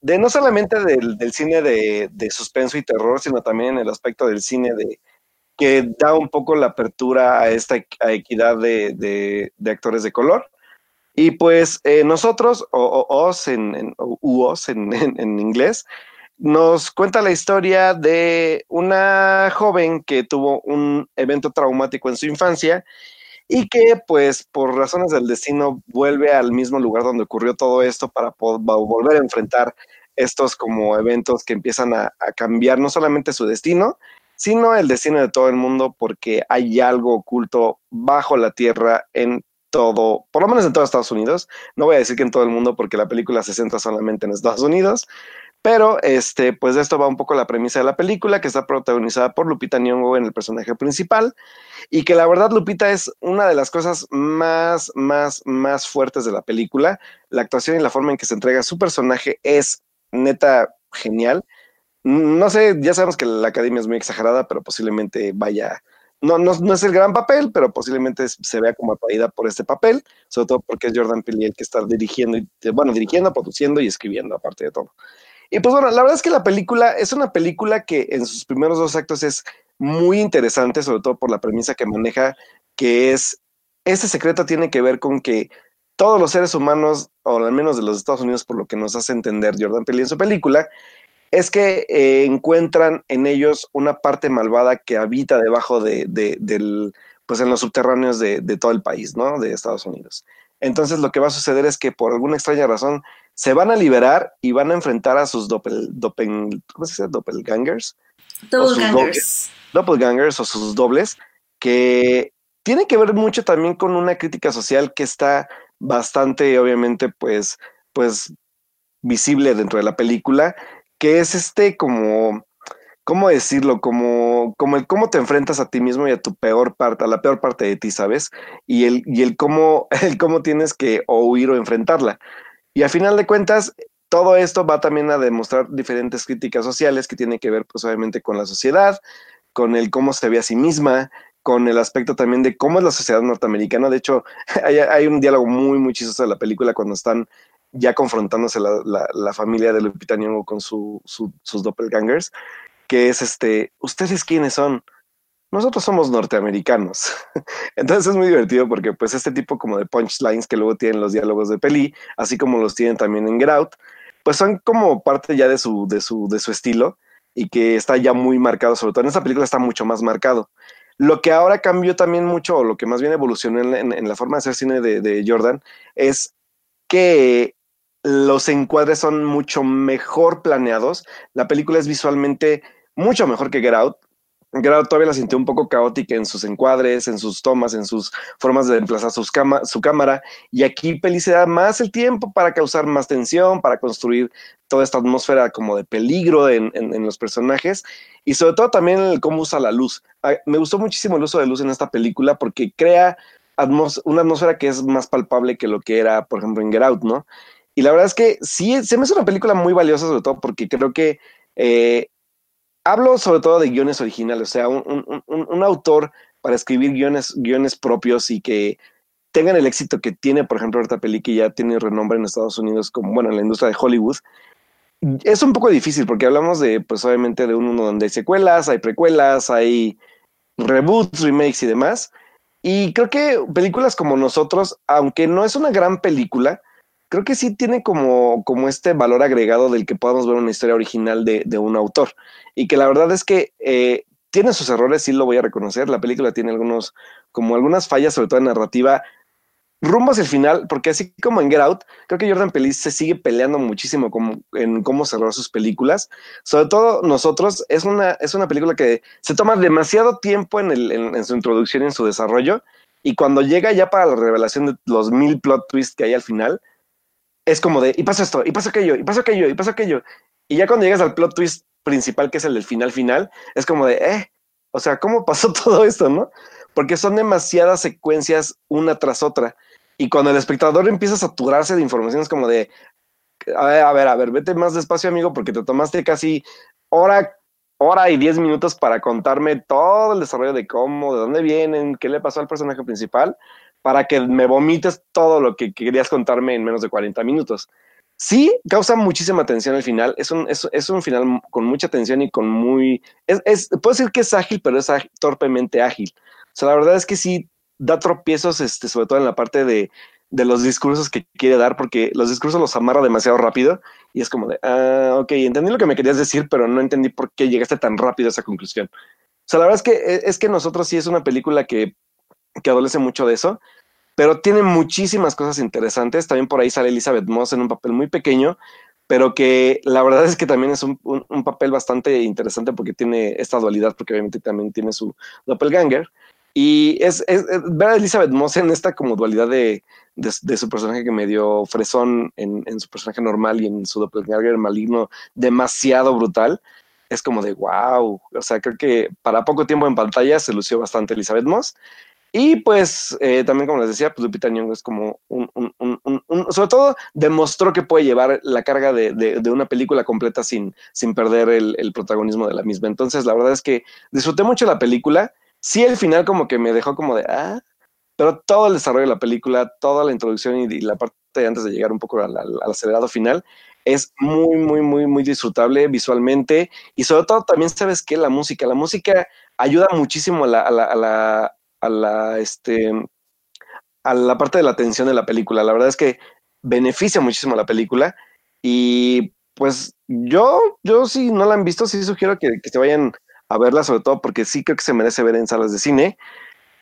de no solamente del, cine de, suspenso y terror, sino también en el aspecto del cine de que da un poco la apertura a esta equidad de, actores de color. Y pues eh, nosotros, o, os en, en, en, inglés, nos cuenta la historia de una joven que tuvo un evento traumático en su infancia y que pues por razones del destino vuelve al mismo lugar donde ocurrió todo esto para volver a enfrentar estos como eventos que empiezan a, cambiar no solamente su destino, sino el destino de todo el mundo porque hay algo oculto bajo la tierra en todo, por lo menos en todo Estados Unidos. No voy a decir que en todo el mundo porque la película se centra solamente en Estados Unidos, pero este, pues de esto va un poco la premisa de la película, que está protagonizada por Lupita Nyong'o en el personaje principal, y que la verdad Lupita es una de las cosas más, más, más fuertes de la película. La actuación y la forma en que se entrega su personaje es neta genial. No sé, ya sabemos que la academia es muy exagerada, pero posiblemente vaya, no, no, no es el gran papel, pero posiblemente se vea como atraída por este papel, sobre todo porque es Jordan Peele el que está dirigiendo, bueno, dirigiendo, produciendo y escribiendo, aparte de todo. Y pues bueno, la verdad es que la película es una película que en sus primeros dos actos es muy interesante, sobre todo por la premisa que maneja, que es, este secreto tiene que ver con que todos los seres humanos, o al menos de los Estados Unidos, por lo que nos hace entender Jordan Peele en su película, es que eh, encuentran en ellos una parte malvada que habita debajo de, del, pues en los subterráneos de, de, todo el país, ¿no? De Estados Unidos. Entonces lo que va a suceder es que por alguna extraña razón se van a liberar y van a enfrentar a sus doppel, doppel ¿cómo se dice? doppelgangers. Doppelgangers. Doppelgangers o sus dobles, que tiene que ver mucho también con una crítica social que está bastante, obviamente, pues, pues visible dentro de la película, que es este como, ¿cómo decirlo? Como, como el cómo te enfrentas a ti mismo y a tu peor parte, a la peor parte de ti, ¿sabes? Y el, y el cómo, el cómo tienes que o huir o enfrentarla. Y a final de cuentas, todo esto va también a demostrar diferentes críticas sociales que tienen que ver, pues obviamente, con la sociedad, con el cómo se ve a sí misma, con el aspecto también de cómo es la sociedad norteamericana. De hecho, hay, un diálogo muy, muy chistoso de la película cuando están ya confrontándose la, familia de Lupita Nyong'o con su, sus doppelgangers, que es este, ¿ustedes quiénes son? nosotros somos norteamericanos. Entonces es muy divertido porque pues este tipo como de punchlines que luego tienen los diálogos de peli, así como los tienen también en Grout, pues son como parte ya de su, de su, de su estilo y que está ya muy marcado, sobre todo en esta película está mucho más marcado. Lo que ahora cambió también mucho, o lo que más bien evolucionó en, la forma de hacer cine de, de Jordan, es que los encuadres son mucho mejor planeados. La película es visualmente mucho mejor que Get Out. Grado todavía la sintió un poco caótica en sus encuadres, en sus tomas, en sus formas de emplazar su cámara. Y aquí Peli se da más el tiempo para causar más tensión, para construir toda esta atmósfera como de peligro en, los personajes. Y sobre todo también cómo usa la luz. Ah, me gustó muchísimo el uso de luz en esta película porque crea una atmósfera que es más palpable que lo que era, por ejemplo, en Get Out, ¿no? Y la verdad es que sí, se me hace una película muy valiosa, sobre todo porque creo que eh, hablo sobre todo de guiones originales, o sea, un, autor para escribir guiones, guiones propios y que tengan el éxito que tiene, por ejemplo, esta peli que ya tiene renombre en Estados Unidos, como, bueno, en la industria de Hollywood, es un poco difícil porque hablamos de, pues obviamente, de un donde hay secuelas, hay precuelas, hay reboots, remakes y demás. Y creo que películas como nosotros, aunque no es una gran película, creo que sí tiene como, como este valor agregado del que podamos ver una historia original de, de un autor. Y que la verdad es que eh, tiene sus errores, sí lo voy a reconocer. La película tiene algunos, como algunas fallas, sobre todo en narrativa, rumbo hacia el final, porque así como en Get Out, creo que Jordan Peele se sigue peleando muchísimo como, en cómo cerrar sus películas. Sobre todo nosotros, es una, es una película que se toma demasiado tiempo en, el, en, su introducción y en su desarrollo, y cuando llega ya para la revelación de los mil plot twists que hay al final, es como de, y pasa esto, y pasa aquello, y pasa aquello, y pasa aquello. Y ya cuando llegas al plot twist principal, que es el del final final, es como de, eh, o sea, ¿cómo pasó todo esto, no? Porque son demasiadas secuencias una tras otra. Y cuando el espectador empieza a saturarse de información, es como de, a ver, a ver, a ver, vete más despacio, amigo, porque te tomaste casi hora, hora y diez minutos para contarme todo el desarrollo de cómo, de dónde vienen, qué le pasó al personaje principal, para que me vomites todo lo que querías contarme en menos de 40 minutos. Sí, causa muchísima tensión al final. Es un, es, es un final con mucha tensión y con muy. Es, es, puedo decir que es ágil, pero es torpemente ágil. O sea, la verdad es que sí da tropiezos, este, sobre todo en la parte de, de los discursos que quiere dar, porque los discursos los amarra demasiado rápido y es como de, ah, ok, entendí lo que me querías decir, pero no entendí por qué llegaste tan rápido a esa conclusión. O sea, la verdad es que, es que nosotros sí es una película que, que adolece mucho de eso pero tiene muchísimas cosas interesantes. También por ahí sale Elizabeth Moss en un papel muy pequeño, pero que la verdad es que también es un, un, papel bastante interesante porque tiene esta dualidad, porque obviamente también tiene su doppelganger. Y es, es, ver a Elizabeth Moss en esta como dualidad de, de, de su personaje que me dio fresón en, en, su personaje normal y en su doppelganger maligno demasiado brutal. Es como de wow. O sea, creo que para poco tiempo en pantalla se lució bastante Elizabeth Moss. Y pues eh, también, como les decía, pues Lupita Nyong'o es como un, sobre todo demostró que puede llevar la carga de, de, una película completa sin, sin perder el, el, protagonismo de la misma. Entonces, la verdad es que disfruté mucho la película. Sí, el final como que me dejó como de, ah, pero todo el desarrollo de la película, toda la introducción y, la parte antes de llegar un poco al, al, al acelerado final, es muy, muy, muy, muy disfrutable visualmente y sobre todo también sabes que la música, la música ayuda muchísimo a la, a la, a la a la, este, a la parte de la atención de la película. La verdad es que beneficia muchísimo la película y pues yo, yo si no la han visto, sí sugiero que, que se vayan a verla, sobre todo porque sí creo que se merece ver en salas de cine.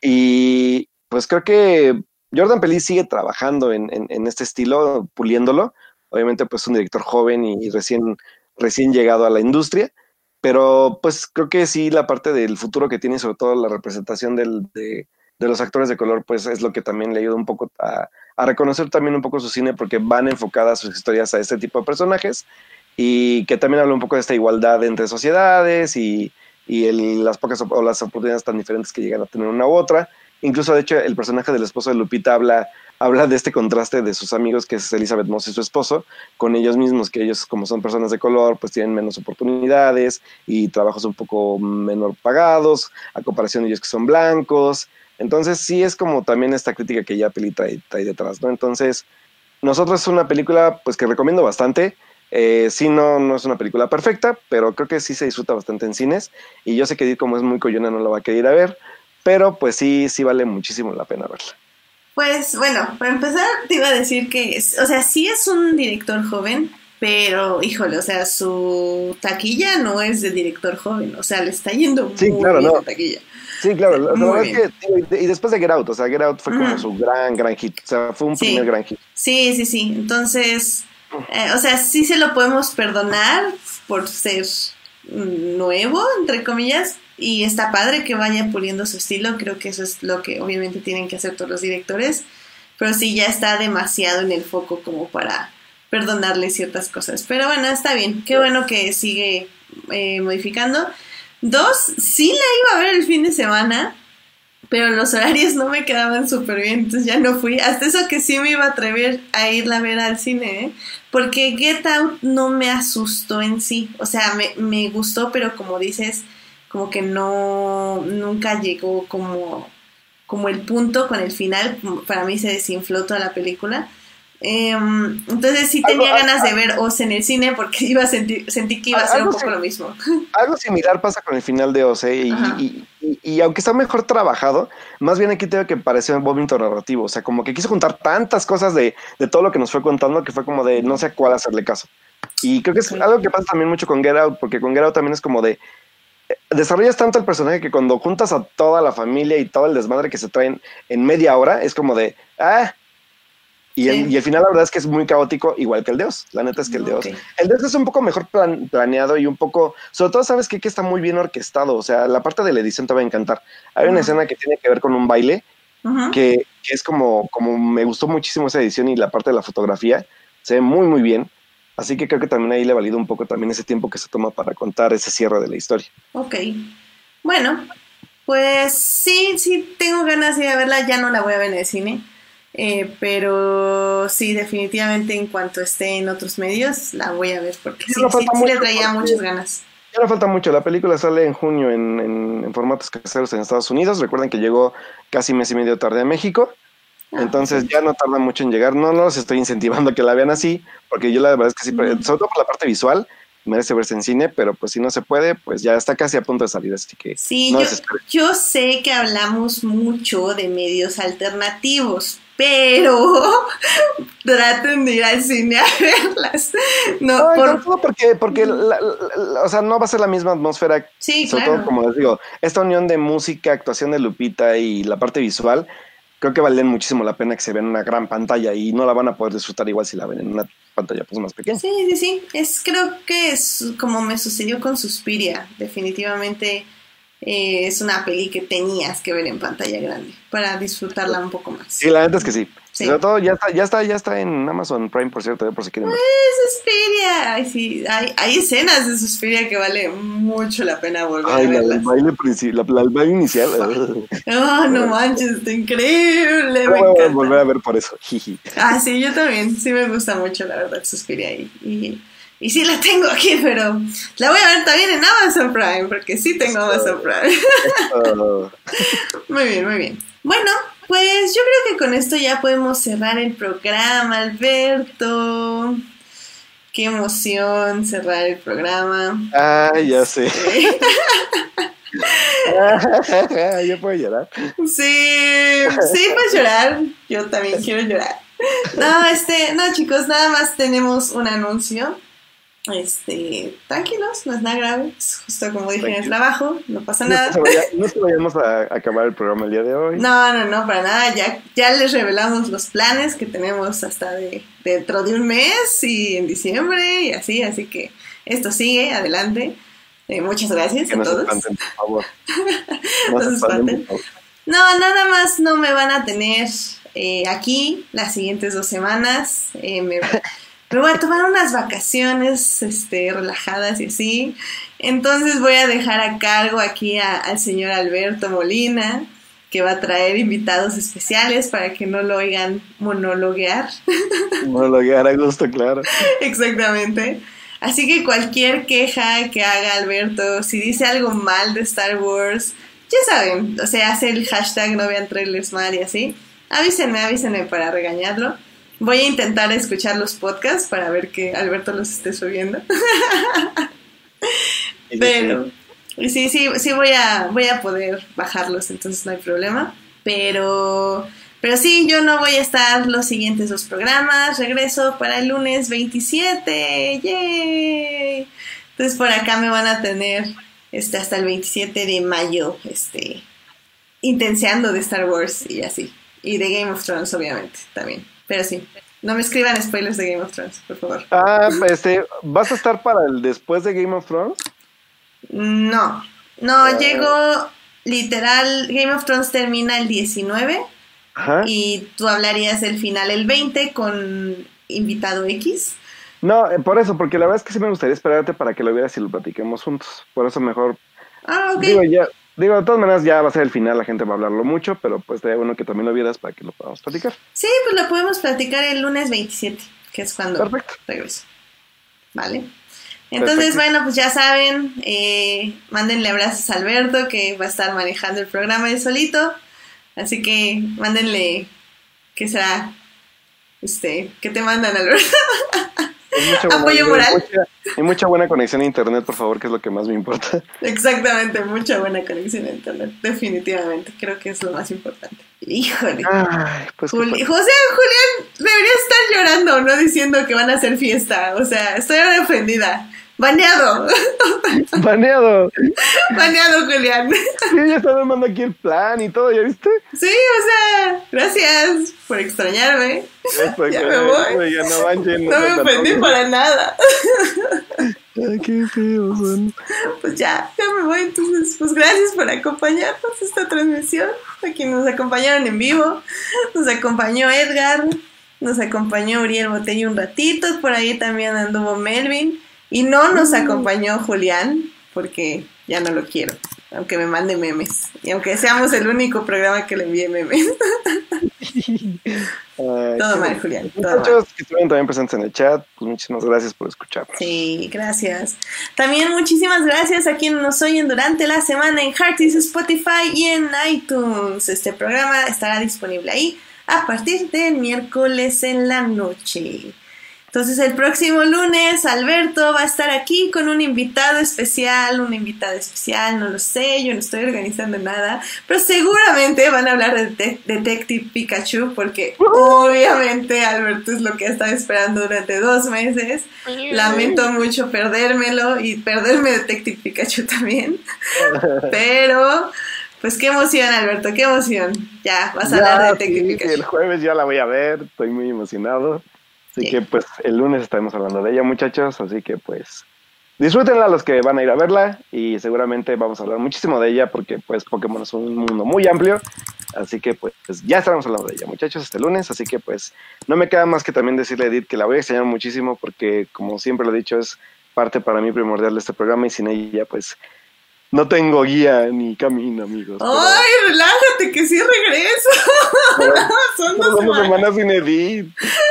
Y pues creo que Jordan Peele sigue trabajando en, en, en, este estilo, puliéndolo. Obviamente, pues es un director joven y recién, recién llegado a la industria, pero pues creo que sí la parte del futuro que tiene, sobre todo la representación del, de, de, los actores de color, pues es lo que también le ayuda un poco a, a, reconocer también un poco su cine porque van enfocadas sus historias a este tipo de personajes y que también habla un poco de esta igualdad entre sociedades y, y el, las pocas o las oportunidades tan diferentes que llegan a tener una u otra. Incluso, de hecho, el personaje del esposo de Lupita habla habla de este contraste de sus amigos, que es Elizabeth Moss y su esposo, con ellos mismos, que ellos como son personas de color, pues tienen menos oportunidades y trabajos un poco menor pagados, a comparación de ellos que son blancos. Entonces sí es como también esta crítica que ya Peli trae, detrás, ¿no? Entonces, nosotros es una película pues que recomiendo bastante. Eh, sí, no, no es una película perfecta, pero creo que sí se disfruta bastante en cines. Y yo sé que como es muy coyona no la va a querer ir a ver, pero pues sí, sí vale muchísimo la pena verla. Pues bueno, para empezar te iba a decir que, o sea, sí es un director joven, pero híjole, o sea, su taquilla no es de director joven, o sea, le está yendo sí, muy claro, bien no. la taquilla. Sí, claro, la verdad es que, y después de Get Out, o sea, Get Out fue como uh -huh. su gran, gran hit, o sea, fue un sí. primer gran hit. Sí, sí, sí, entonces, eh, o sea, sí se lo podemos perdonar por ser nuevo, entre comillas, y está padre que vaya puliendo su estilo, creo que eso es lo que obviamente tienen que hacer todos los directores, pero sí ya está demasiado en el foco como para perdonarle ciertas cosas. Pero bueno, está bien, qué bueno que sigue eh, modificando. Dos, sí la iba a ver el fin de semana, pero los horarios no me quedaban súper bien, entonces ya no fui. Hasta eso que sí me iba a atrever a irla a ver al cine, ¿eh? porque Get Out no me asustó en sí, o sea, me, me gustó, pero como dices, como que no, nunca llegó como, como el punto con el final, para mí se desinfló toda la película. Em, entonces sí tenía ganas de ver Oz en el cine porque iba a sentir, sentí que iba a ser un poco lo mismo. Algo similar pasa con el final de Oz, ¿eh? y, y, aunque está mejor trabajado, más bien aquí tengo que parecer un vómito narrativo, o sea, como que quiso juntar tantas cosas de, de, todo lo que nos fue contando que fue como de no sé a cuál hacerle caso. Y creo que es algo que pasa también mucho con Get Out, porque con Get Out también es como de desarrollas tanto el personaje que cuando juntas a toda la familia y todo el desmadre que se traen en media hora, es como de, ah, y, el, y el final la verdad es que es muy caótico, igual que el Dios. La neta es que el Dios. El Dios es un poco mejor planeado y un poco, sobre todo sabes que, que, está muy bien orquestado. O sea, la parte de la edición te va a encantar. Hay una escena que tiene que ver con un baile, que, que, es como, como me gustó muchísimo esa edición y la parte de la fotografía. Se ve muy, muy bien. Así que creo que también ahí le valido un poco también ese tiempo que se toma para contar ese cierre de la historia. Ok. Bueno, pues sí, sí, tengo ganas de verla. Ya no la voy a ver en el cine eh, pero sí, definitivamente en cuanto esté en otros medios, la voy a ver porque sí, sí, le traía muchas ganas. Ya no falta mucho, la película sale en junio en, en, formatos caseros en Estados Unidos. Recuerden que llegó casi mes y medio tarde a México. Ah, entonces ya no tarda mucho en llegar. No, no los estoy incentivando a que la vean así, porque yo la verdad es que sí, sobre todo por la parte visual, merece verse en cine, pero pues si no se puede, pues ya está casi a punto de salir, así que sí, yo, yo, sé que hablamos mucho de medios alternativos, pero traten de ir al cine a verlas. No, por... porque, porque o sea, no va a ser la misma atmósfera. Sí, sobre todo, como les digo, esta unión de música, actuación de Lupita y la parte visual, creo que valen muchísimo la pena que se vean en una gran pantalla y no la van a poder disfrutar igual si la ven en una pantalla pues más pequeña. Sí, sí, sí. Es, creo que es como me sucedió con Suspiria. Definitivamente eh, es una peli que tenías que ver en pantalla grande para disfrutarla un poco más. Sí, la verdad es que sí. Sobre todo ya está, ya está, ya está en Amazon Prime, por cierto, por si quieren ver. Suspiria! Ay, sí, hay, hay escenas de Suspiria que vale mucho la pena volver a verlas. El baile, la, el baile inicial. oh, no manches, está increíble. Me voy a volver a ver por eso. ah, sí, yo también. Sí me gusta mucho, la verdad, Suspiria. y y sí la tengo aquí, pero la voy a ver también en Amazon Prime, porque sí tengo Amazon Prime. muy bien, muy bien. Bueno, pues yo creo que con esto ya podemos cerrar el programa, Alberto. Qué emoción cerrar el programa. Ah, ya sé. ¿Ya puedo llorar? Sí, sí, puedes llorar. Yo también quiero llorar. No, este, no, chicos, nada más tenemos un anuncio este, tranquilos, no es nada grave, es justo como dije en el trabajo, no pasa nada. no te vayamos a acabar el programa el día de hoy. No, no, no, para nada, ya, ya les revelamos los planes que tenemos hasta de, dentro de un mes y en diciembre y así, así que esto sigue, adelante. Eh, muchas gracias a todos. por favor. No, nada más no me van a tener eh, aquí las siguientes dos semanas. Eh, me, me voy a tomar unas vacaciones este, relajadas y así. Entonces voy a dejar a cargo aquí al señor Alberto Molina, que va a traer invitados especiales para que no lo oigan monologuear. Monologuear a gusto, claro. Exactamente. Así que cualquier queja que haga Alberto, si dice algo mal de Star Wars, ya saben, o sea, hace el hashtag no vean trailers mal y así. Avísenme, avísenme para regañarlo. Voy a intentar escuchar los podcasts para ver que Alberto los esté subiendo. Pero sí, sí, sí voy a, voy a poder bajarlos, entonces no hay problema. Pero, pero sí, yo no voy a estar los siguientes dos programas. Regreso para el lunes 27. ¡Yay! Entonces por acá me van a tener este, hasta el 27 de mayo, este, intenseando de Star Wars y así. Y de Game of Thrones, obviamente, también. Pero sí, no me escriban spoilers de Game of Thrones, por favor. Ah, este, ¿vas a estar para el después de Game of Thrones? No, no, ah. llego literal, Game of Thrones termina el 19 y tú hablarías el final el 20 con invitado X. No, eh, por eso, porque la verdad es que sí me gustaría esperarte para que lo vieras y lo platiquemos juntos. Por eso mejor. Ah, ok. Digo, ya, Digo, de todas maneras ya va a ser el final, la gente va a hablarlo mucho, pero pues sería bueno que también lo vieras para que lo podamos platicar. Sí, pues lo podemos platicar el lunes 27, que es cuando regreso. Vale. Entonces, bueno, pues ya saben, eh, mándenle abrazos a Alberto, que va a estar manejando el programa de solito. Así que mándenle, ¿qué será? este, que te mandan, Alberto. Mucha Apoyo buena- moral. mucha- y mucha buena conexión a internet, por favor, que es lo que más me importa. Exactamente, mucha buena conexión a internet, definitivamente, creo que es lo más importante. Híjole. Ay, pues Juli-. José Julián debería estar llorando, no diciendo que van a hacer fiesta. O sea, estoy ofendida. Baneado. Baneado. Baneado, Julián. Sí, ya está me manda aquí el plan y todo, ¿ya viste? Sí, o sea, gracias por extrañarme. Ya que- me voy. oiga, no manchen, No me sean tan ofendí para nada. Ay, qué feos son. Pues ya, ya me voy. Entonces, pues gracias por acompañarnos a esta transmisión. A quienes nos acompañaron en vivo. Nos acompañó Edgar. Nos acompañó Uriel Botello un ratito. Por ahí también anduvo Melvin. Y no nos acompañó Julián, porque ya no lo quiero. Aunque me mande memes. Y aunque seamos el único programa que le envíe memes. Ay, Todo mal. Julián. Todo mal. Muchachos que estuvieron también presentes en el chat, pues muchísimas gracias por escucharnos. Sí, gracias. También muchísimas gracias a quienes nos oyen durante la semana en Hearties, Spotify y en iTunes. Este programa estará disponible ahí a partir del miércoles en la noche. Entonces el próximo lunes Alberto va a estar aquí con un invitado especial, una invitada especial, no lo sé, yo no estoy organizando nada, pero seguramente van a hablar de De- Detective Pikachu porque obviamente Alberto es lo que ha estado esperando durante dos meses. Lamento mucho perdérmelo y perderme Detective Pikachu también, pero pues qué emoción Alberto, qué emoción. Ya, vas a hablar de Detective sí, Pikachu. el jueves ya la voy a ver, estoy muy emocionado. Así Sí. que pues el lunes estaremos hablando de ella, muchachos. Así que pues disfrútenla los que van a ir a verla y seguramente vamos a hablar muchísimo de ella porque pues Pokémon es un mundo muy amplio. Así que pues ya estaremos hablando de ella, muchachos, este lunes. Así que pues no me queda más que también decirle a Edith que la voy a extrañar muchísimo porque como siempre lo he dicho es parte para mí primordial de este programa y sin ella pues no tengo guía ni camino, amigos. Pero- Ay, relájate que sí regreso. Son dos Dos semanas. semanas sin edit.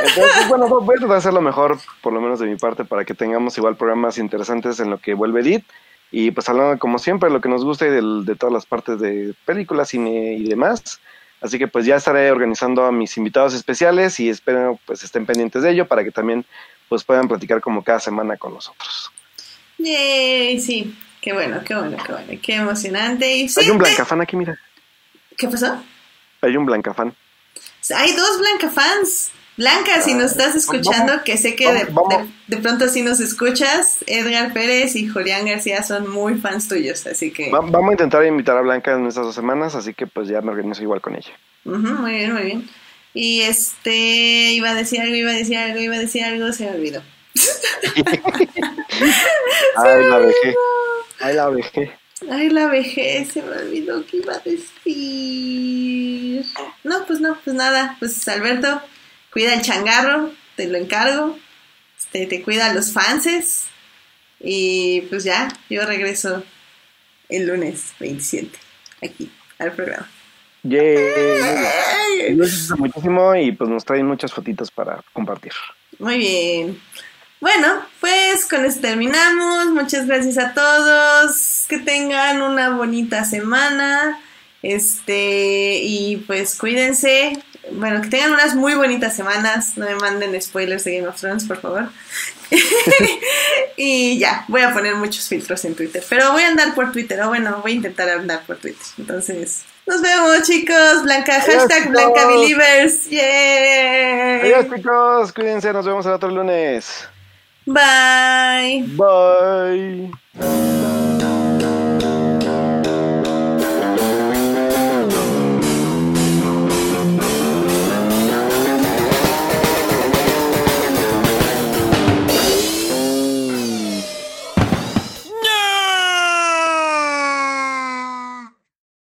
Entonces, bueno, voy a tratar de hacer lo mejor, por lo menos de mi parte, para que tengamos igual programas interesantes en lo que vuelve edit. Y pues hablando, como siempre, de lo que nos gusta y del- de todas las partes de películas, cine y demás. Así que pues ya estaré organizando a mis invitados especiales y espero pues estén pendientes de ello para que también pues puedan platicar como cada semana con nosotros. Yay, sí. Qué bueno, qué bueno, qué bueno. Qué emocionante. Y sí, Hay un blancafán aquí, mira. ¿Qué pasó? Hay un blancafán. Hay dos Blanca fans. Blanca, si nos estás escuchando, vamos, que sé que de, vamos, vamos. de- de pronto sí nos escuchas, Edgar Pérez y Julián García son muy fans tuyos, así que... Va- vamos a intentar invitar a Blanca en estas dos semanas, así que pues ya me organizo igual con ella. Ujú, muy bien, muy bien. Y este, iba a decir algo, iba a decir algo, iba a decir algo, se me olvidó. Ay, la dejé. Ay, la dejé. Ay, la vejez, se me olvidó que iba a decir. No, pues no, pues nada. Pues Alberto, cuida el changarro, te lo encargo. Este, te cuida a los fanses. Y pues ya, yo regreso el lunes 27 aquí al programa. Yay. Gracias muchísimo y pues nos traen muchas fotitos para compartir. Muy bien. Bueno, pues con esto terminamos. Muchas gracias a todos. Que tengan una bonita semana. Este, y pues cuídense. Bueno, que tengan unas muy bonitas semanas. No me manden spoilers de Game of Thrones, por favor. y ya, voy a poner muchos filtros en Twitter. Pero voy a andar por Twitter. O bueno, voy a intentar andar por Twitter. Entonces, nos vemos, chicos. Blanca, Adiós, hashtag chicos. Blanca Believers. Yay. Adiós chicos, cuídense, nos vemos el otro lunes. Bye. Bye.